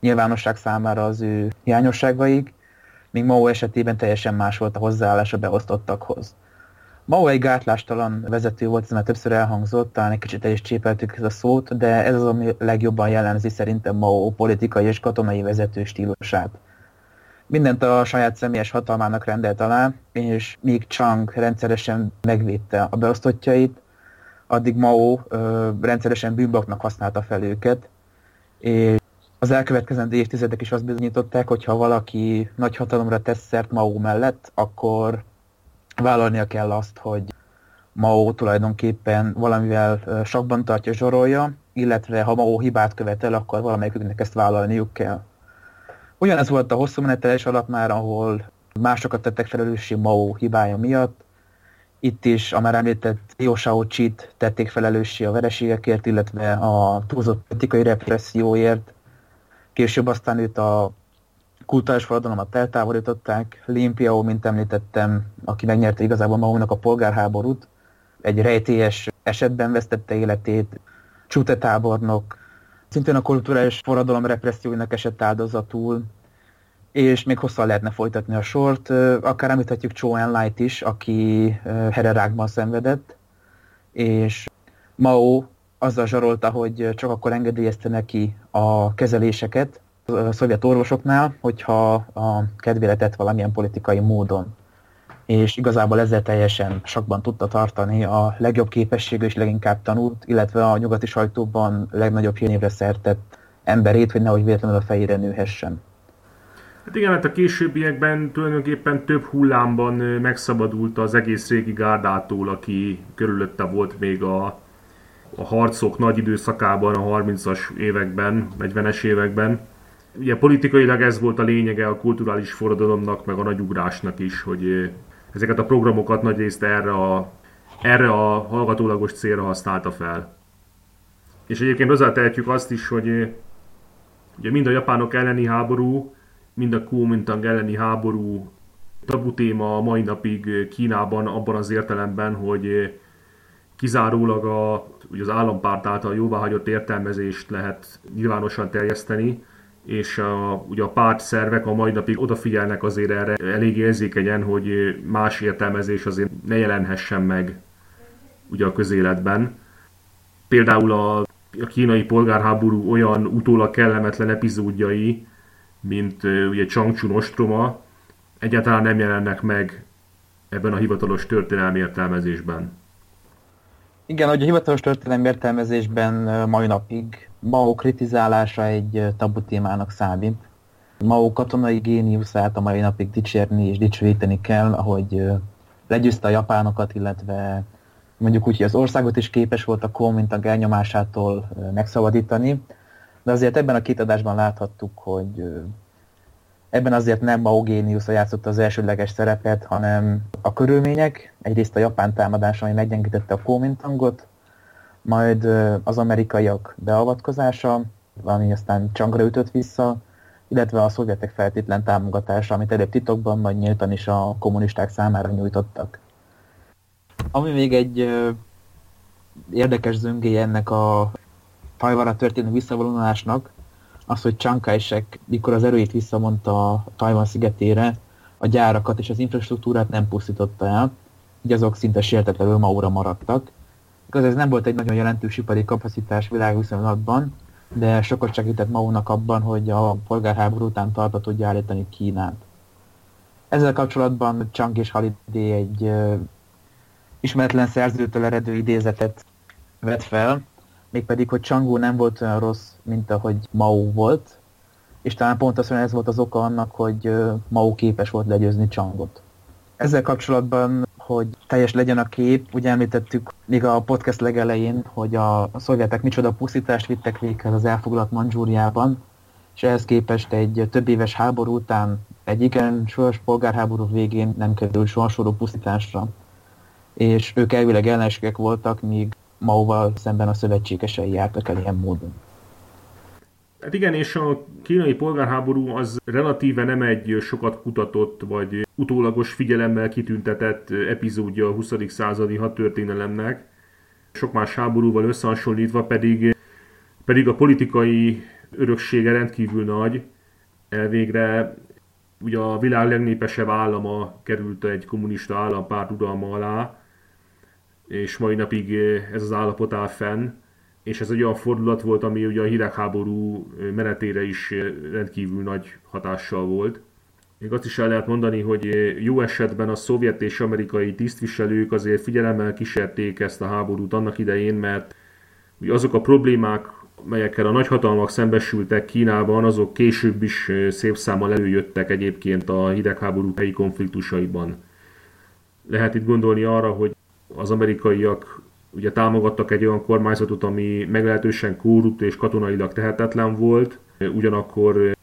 Speaker 1: nyilvánosság számára az ő hiányosságaik, míg Mao esetében teljesen más volt a hozzáállás a beosztottakhoz. Mao egy gátlástalan vezető volt, ez már többször elhangzott, talán egy kicsit el is csépeltük ezt a szót, de ez az, ami legjobban jellemzi szerintem Mao politikai és katonai vezető stílusát. Mindent a saját személyes hatalmának rendelt alá, és míg Chang rendszeresen megvédte a beosztottjait, addig Mao ö, rendszeresen bűnbaknak használta fel őket, és az elkövetkezendő évtizedek is azt bizonyították, hogy ha valaki nagy hatalomra tesz szert Mao mellett, akkor vállalnia kell azt, hogy Mao tulajdonképpen valamivel sakban tartja, zsorolja, illetve ha Mao hibát követel, akkor valamelyiküknek ezt vállalniuk kell. Ugyanez volt a hosszú menetelés alatt már, ahol másokat tettek felelőssé Mao hibája miatt. Itt is a már említett Liu Shaoqi-t tették felelőssé a vereségekért, illetve a túlzott politikai represszióért. Később aztán őt a kultúrás forradalomat eltávolították. Lin Piao, mint említettem, aki megnyerte igazából magunknak a polgárháborút, egy rejtélyes esetben vesztette életét, Csute tábornok, szintén a kulturális forradalom represszióinak esett áldozatul, és még hosszan lehetne folytatni a sort. Akár említhetjük Cho Light is, aki hererákban szenvedett, és Mao azzal zsarolta, hogy csak akkor engedélyezte neki a kezeléseket, a szovjet orvosoknál, hogyha a kedvére tett valamilyen politikai módon. És igazából ezzel teljesen sakban tudta tartani a legjobb képességű és leginkább tanult, illetve a nyugati sajtóban legnagyobb hírnévre szertett emberét, hogy nehogy véletlenül a fejére nőhessen.
Speaker 2: Hát igen, hát a későbbiekben tulajdonképpen több hullámban megszabadult az egész régi gárdától, aki körülötte volt még a, a harcok nagy időszakában, a 30-as években, 40-es években ugye politikailag ez volt a lényege a kulturális forradalomnak, meg a nagyugrásnak is, hogy ezeket a programokat nagyrészt erre a, erre a hallgatólagos célra használta fel. És egyébként hozzátehetjük azt is, hogy ugye mind a japánok elleni háború, mind a Kuomintang elleni háború tabu téma a mai napig Kínában abban az értelemben, hogy kizárólag a, ugye az állampárt által jóváhagyott értelmezést lehet nyilvánosan terjeszteni, és a, ugye a párt szervek a mai napig odafigyelnek azért erre elég érzékenyen, hogy más értelmezés azért ne jelenhessen meg ugye a közéletben. Például a, a kínai polgárháború olyan utólag kellemetlen epizódjai, mint ugye Changchun ostroma, egyáltalán nem jelennek meg ebben a hivatalos történelmi értelmezésben.
Speaker 1: Igen, hogy a hivatalos történelmi értelmezésben mai napig Mao kritizálása egy tabu témának számít. Mao katonai géniuszát a mai napig dicsérni és dicsőíteni kell, ahogy legyőzte a japánokat, illetve mondjuk úgy, hogy az országot is képes volt a Kuomintang elnyomásától megszabadítani, de azért ebben a két adásban láthattuk, hogy ebben azért nem Mao géniusza játszott az elsődleges szerepet, hanem a körülmények, egyrészt a japán támadás, ami meggyengítette a Kuomintangot, majd az amerikaiak beavatkozása, ami aztán Csangra ütött vissza, illetve a szovjetek feltétlen támogatása, amit előbb titokban, majd nyíltan is a kommunisták számára nyújtottak. Ami még egy érdekes zöngéje ennek a Tajvara történő visszavonulásnak, az, hogy Chiang mikor az erőit visszamondta a Tajvan szigetére, a gyárakat és az infrastruktúrát nem pusztította el, így azok szinte sértetlenül Maura maradtak, Igaz, ez nem volt egy nagyon jelentős ipari kapacitás világviszonylatban, de sokat segített Mao-nak abban, hogy a polgárháború után tartva tudja állítani Kínát. Ezzel kapcsolatban Chang és Halidé egy uh, ismeretlen szerzőtől eredő idézetet vet fel, mégpedig, hogy Chang'u nem volt olyan rossz, mint ahogy Mao volt, és talán pontosan ez volt az oka annak, hogy Mao képes volt legyőzni Changot. Ezzel kapcsolatban, hogy teljes legyen a kép, ugye említettük még a podcast legelején, hogy a szovjetek micsoda pusztítást vittek véghez az elfoglalt Manzsúriában, és ehhez képest egy több éves háború után egy igen súlyos polgárháború végén nem került sorsoló pusztításra. És ők elvileg ellenségek voltak, míg Mauval szemben a szövetségesei jártak el ilyen módon.
Speaker 2: Hát igen, és a kínai polgárháború az relatíve nem egy sokat kutatott, vagy utólagos figyelemmel kitüntetett epizódja a 20. századi hadtörténelemnek. Sok más háborúval összehasonlítva pedig, pedig a politikai öröksége rendkívül nagy. Elvégre ugye a világ legnépesebb állama került egy kommunista állampárt uralma alá, és mai napig ez az állapot áll fenn, és ez egy olyan fordulat volt, ami ugye a hidegháború menetére is rendkívül nagy hatással volt. Még azt is el lehet mondani, hogy jó esetben a szovjet és amerikai tisztviselők azért figyelemmel kísérték ezt a háborút annak idején, mert azok a problémák, melyekkel a nagyhatalmak szembesültek Kínában, azok később is szép számmal előjöttek egyébként a hidegháború helyi konfliktusaiban. Lehet itt gondolni arra, hogy az amerikaiak ugye támogattak egy olyan kormányzatot, ami meglehetősen korrupt és katonailag tehetetlen volt, ugyanakkor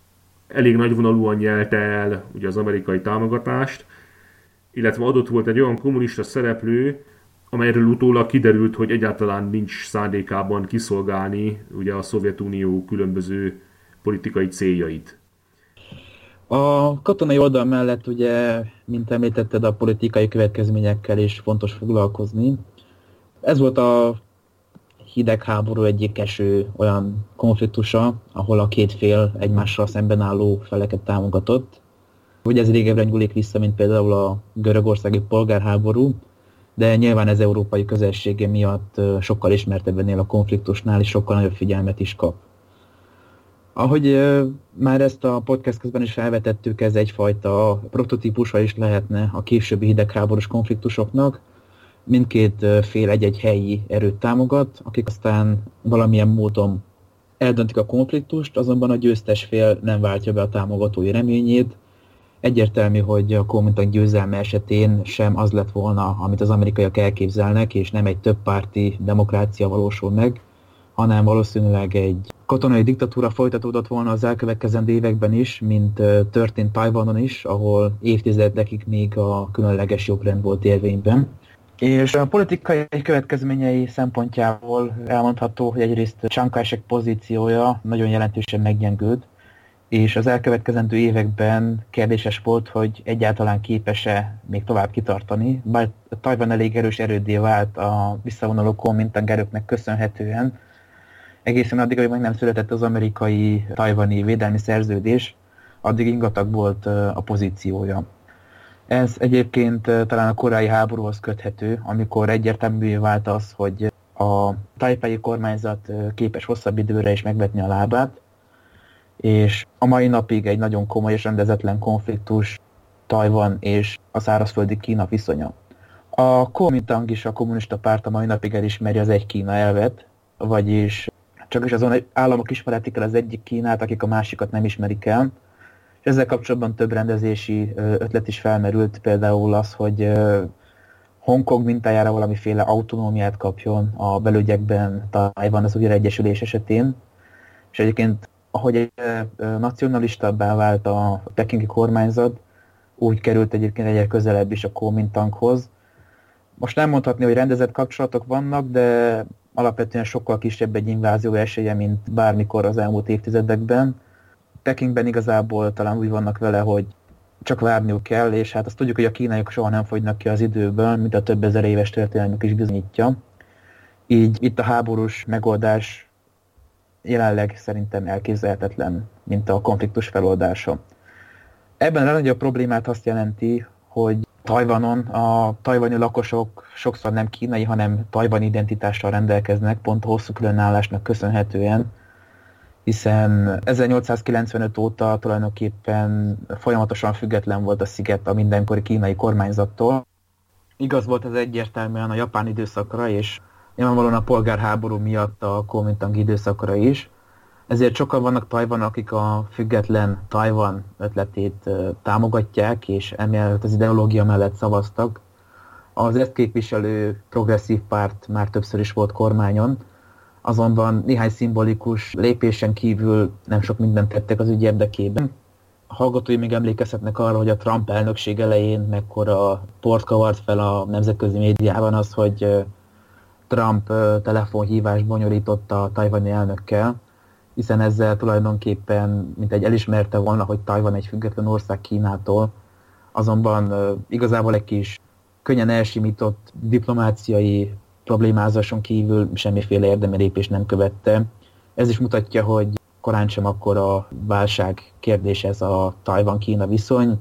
Speaker 2: elég nagyvonalúan nyelte el ugye az amerikai támogatást, illetve adott volt egy olyan kommunista szereplő, amelyről utólag kiderült, hogy egyáltalán nincs szándékában kiszolgálni ugye a Szovjetunió különböző politikai céljait.
Speaker 1: A katonai oldal mellett ugye, mint említetted, a politikai következményekkel is fontos foglalkozni. Ez volt a hidegháború egyik eső olyan konfliktusa, ahol a két fél egymással szemben álló feleket támogatott. Ugye ez régebbre nyúlik vissza, mint például a görögországi polgárháború, de nyilván ez európai közelsége miatt sokkal ismertebb ennél a konfliktusnál, és sokkal nagyobb figyelmet is kap. Ahogy már ezt a podcast közben is felvetettük, ez egyfajta prototípusa is lehetne a későbbi hidegháborús konfliktusoknak. Mindkét fél egy-egy helyi erőt támogat, akik aztán valamilyen módon eldöntik a konfliktust, azonban a győztes fél nem váltja be a támogatói reményét. Egyértelmű, hogy a Kuomintang győzelme esetén sem az lett volna, amit az amerikaiak elképzelnek, és nem egy többpárti demokrácia valósul meg, hanem valószínűleg egy katonai diktatúra folytatódott volna az elkövetkezendő években is, mint történt Tajvanon is, ahol évtizedekig még a különleges jogrend volt érvényben. És a politikai következményei szempontjából elmondható, hogy egyrészt Chiang pozíciója nagyon jelentősen meggyengült, és az elkövetkezendő években kérdéses volt, hogy egyáltalán képes-e még tovább kitartani, bár Tajvan elég erős erődé vált a visszavonuló Kuomintang erőknek köszönhetően, egészen addig, hogy meg nem született az amerikai tajvani védelmi szerződés, addig ingatag volt a pozíciója. Ez egyébként talán a korai háborúhoz köthető, amikor egyértelművé vált az, hogy a tajpai kormányzat képes hosszabb időre is megvetni a lábát, és a mai napig egy nagyon komoly és rendezetlen konfliktus Tajvan és a szárazföldi Kína viszonya. A Kuomintang is a kommunista párt a mai napig elismeri az egy Kína elvet, vagyis csak is azon államok ismeretik el az egyik Kínát, akik a másikat nem ismerik el. És ezzel kapcsolatban több rendezési ötlet is felmerült, például az, hogy Hongkong mintájára valamiféle autonómiát kapjon a belügyekben Tajvan az újra egyesülés esetén. És egyébként, ahogy nacionalistabbá vált a pekingi kormányzat, úgy került egyébként egyre közelebb is a Kuomintanghoz. Most nem mondhatni, hogy rendezett kapcsolatok vannak, de alapvetően sokkal kisebb egy invázió esélye, mint bármikor az elmúlt évtizedekben. Pekingben igazából talán úgy vannak vele, hogy csak várniuk kell, és hát azt tudjuk, hogy a kínaiak soha nem fogynak ki az időből, mint a több ezer éves történelmük is bizonyítja. Így itt a háborús megoldás jelenleg szerintem elképzelhetetlen, mint a konfliktus feloldása. Ebben a legnagyobb problémát azt jelenti, hogy Tajvanon a tajvani lakosok sokszor nem kínai, hanem tajvani identitással rendelkeznek, pont hosszú különállásnak köszönhetően, hiszen 1895 óta tulajdonképpen folyamatosan független volt a sziget a mindenkori kínai kormányzattól. Igaz volt ez egyértelműen a japán időszakra, és nyilvánvalóan a polgárháború miatt a Kuomintang időszakra is. Ezért sokan vannak Tajvan, akik a független Tajvan ötletét támogatják, és emellett az ideológia mellett szavaztak. Az ezt képviselő progresszív párt már többször is volt kormányon, azonban néhány szimbolikus lépésen kívül nem sok mindent tettek az ügy érdekében. A hallgatói még emlékezhetnek arra, hogy a Trump elnökség elején mekkora port kavart fel a nemzetközi médiában az, hogy Trump telefonhívást bonyolította a tajvani elnökkel, hiszen ezzel tulajdonképpen mint egy elismerte volna, hogy Tajvan egy független ország Kínától, azonban igazából egy kis könnyen elsimított diplomáciai problémázáson kívül semmiféle érdemi lépés nem követte. Ez is mutatja, hogy korán sem akkor a válság kérdés ez a Tajvan-Kína viszony,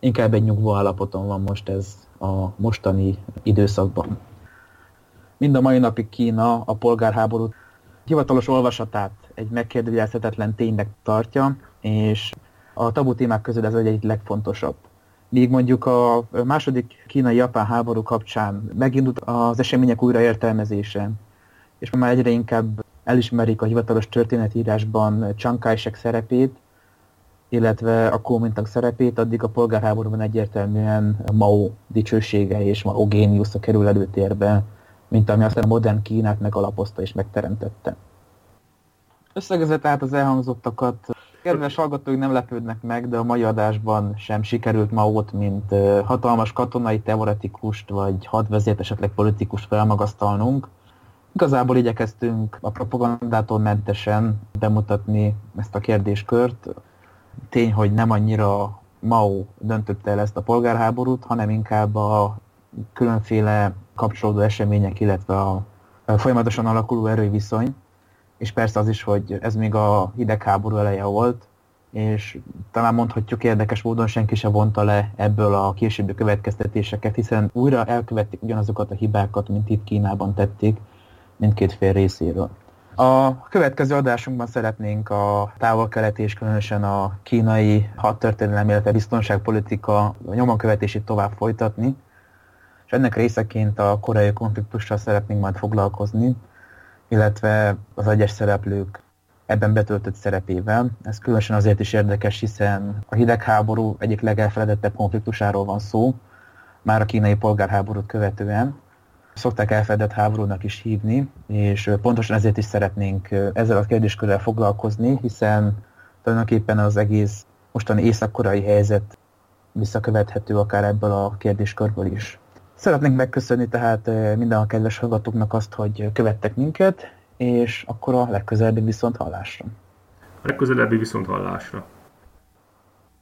Speaker 1: inkább egy nyugvó állapoton van most ez a mostani időszakban. Mind a mai napig Kína a polgárháború hivatalos olvasatát egy megkérdőjelezhetetlen ténynek tartja, és a tabu témák közül ez egy, legfontosabb. Míg mondjuk a második kínai-japán háború kapcsán megindult az események újraértelmezése, és már egyre inkább elismerik a hivatalos történetírásban Chiang Kai-shek szerepét, illetve a Kuomintang szerepét, addig a polgárháborúban egyértelműen Mao dicsősége és Mao géniusza kerül előtérbe, mint ami aztán a modern Kínát megalapozta és megteremtette. Összegezett át az elhangzottakat. Kedves hallgatók nem lepődnek meg, de a mai adásban sem sikerült ma ott, mint hatalmas katonai teoretikust vagy hadvezért, esetleg politikust felmagasztalnunk. Igazából igyekeztünk a propagandától mentesen bemutatni ezt a kérdéskört. Tény, hogy nem annyira Mao döntötte el ezt a polgárháborút, hanem inkább a különféle kapcsolódó események, illetve a folyamatosan alakuló erőviszony és persze az is, hogy ez még a hidegháború eleje volt, és talán mondhatjuk érdekes módon senki se vonta le ebből a későbbi következtetéseket, hiszen újra elkövették ugyanazokat a hibákat, mint itt Kínában tették mindkét fél részéről. A következő adásunkban szeretnénk a távol-keleti és különösen a kínai hadtörténelem, illetve biztonságpolitika nyomonkövetését tovább folytatni, és ennek részeként a koreai konfliktussal szeretnénk majd foglalkozni, illetve az egyes szereplők ebben betöltött szerepével. Ez különösen azért is érdekes, hiszen a hidegháború egyik legelfeledettebb konfliktusáról van szó, már a kínai polgárháborút követően. Szokták elfeledett háborúnak is hívni, és pontosan ezért is szeretnénk ezzel a kérdéskörrel foglalkozni, hiszen tulajdonképpen az egész mostani észak-korai helyzet visszakövethető akár ebből a kérdéskörből is. Szeretnénk megköszönni tehát eh, minden a kedves hallgatóknak azt, hogy követtek minket, és akkor a legközelebbi viszont hallásra.
Speaker 2: A legközelebbi viszont hallásra.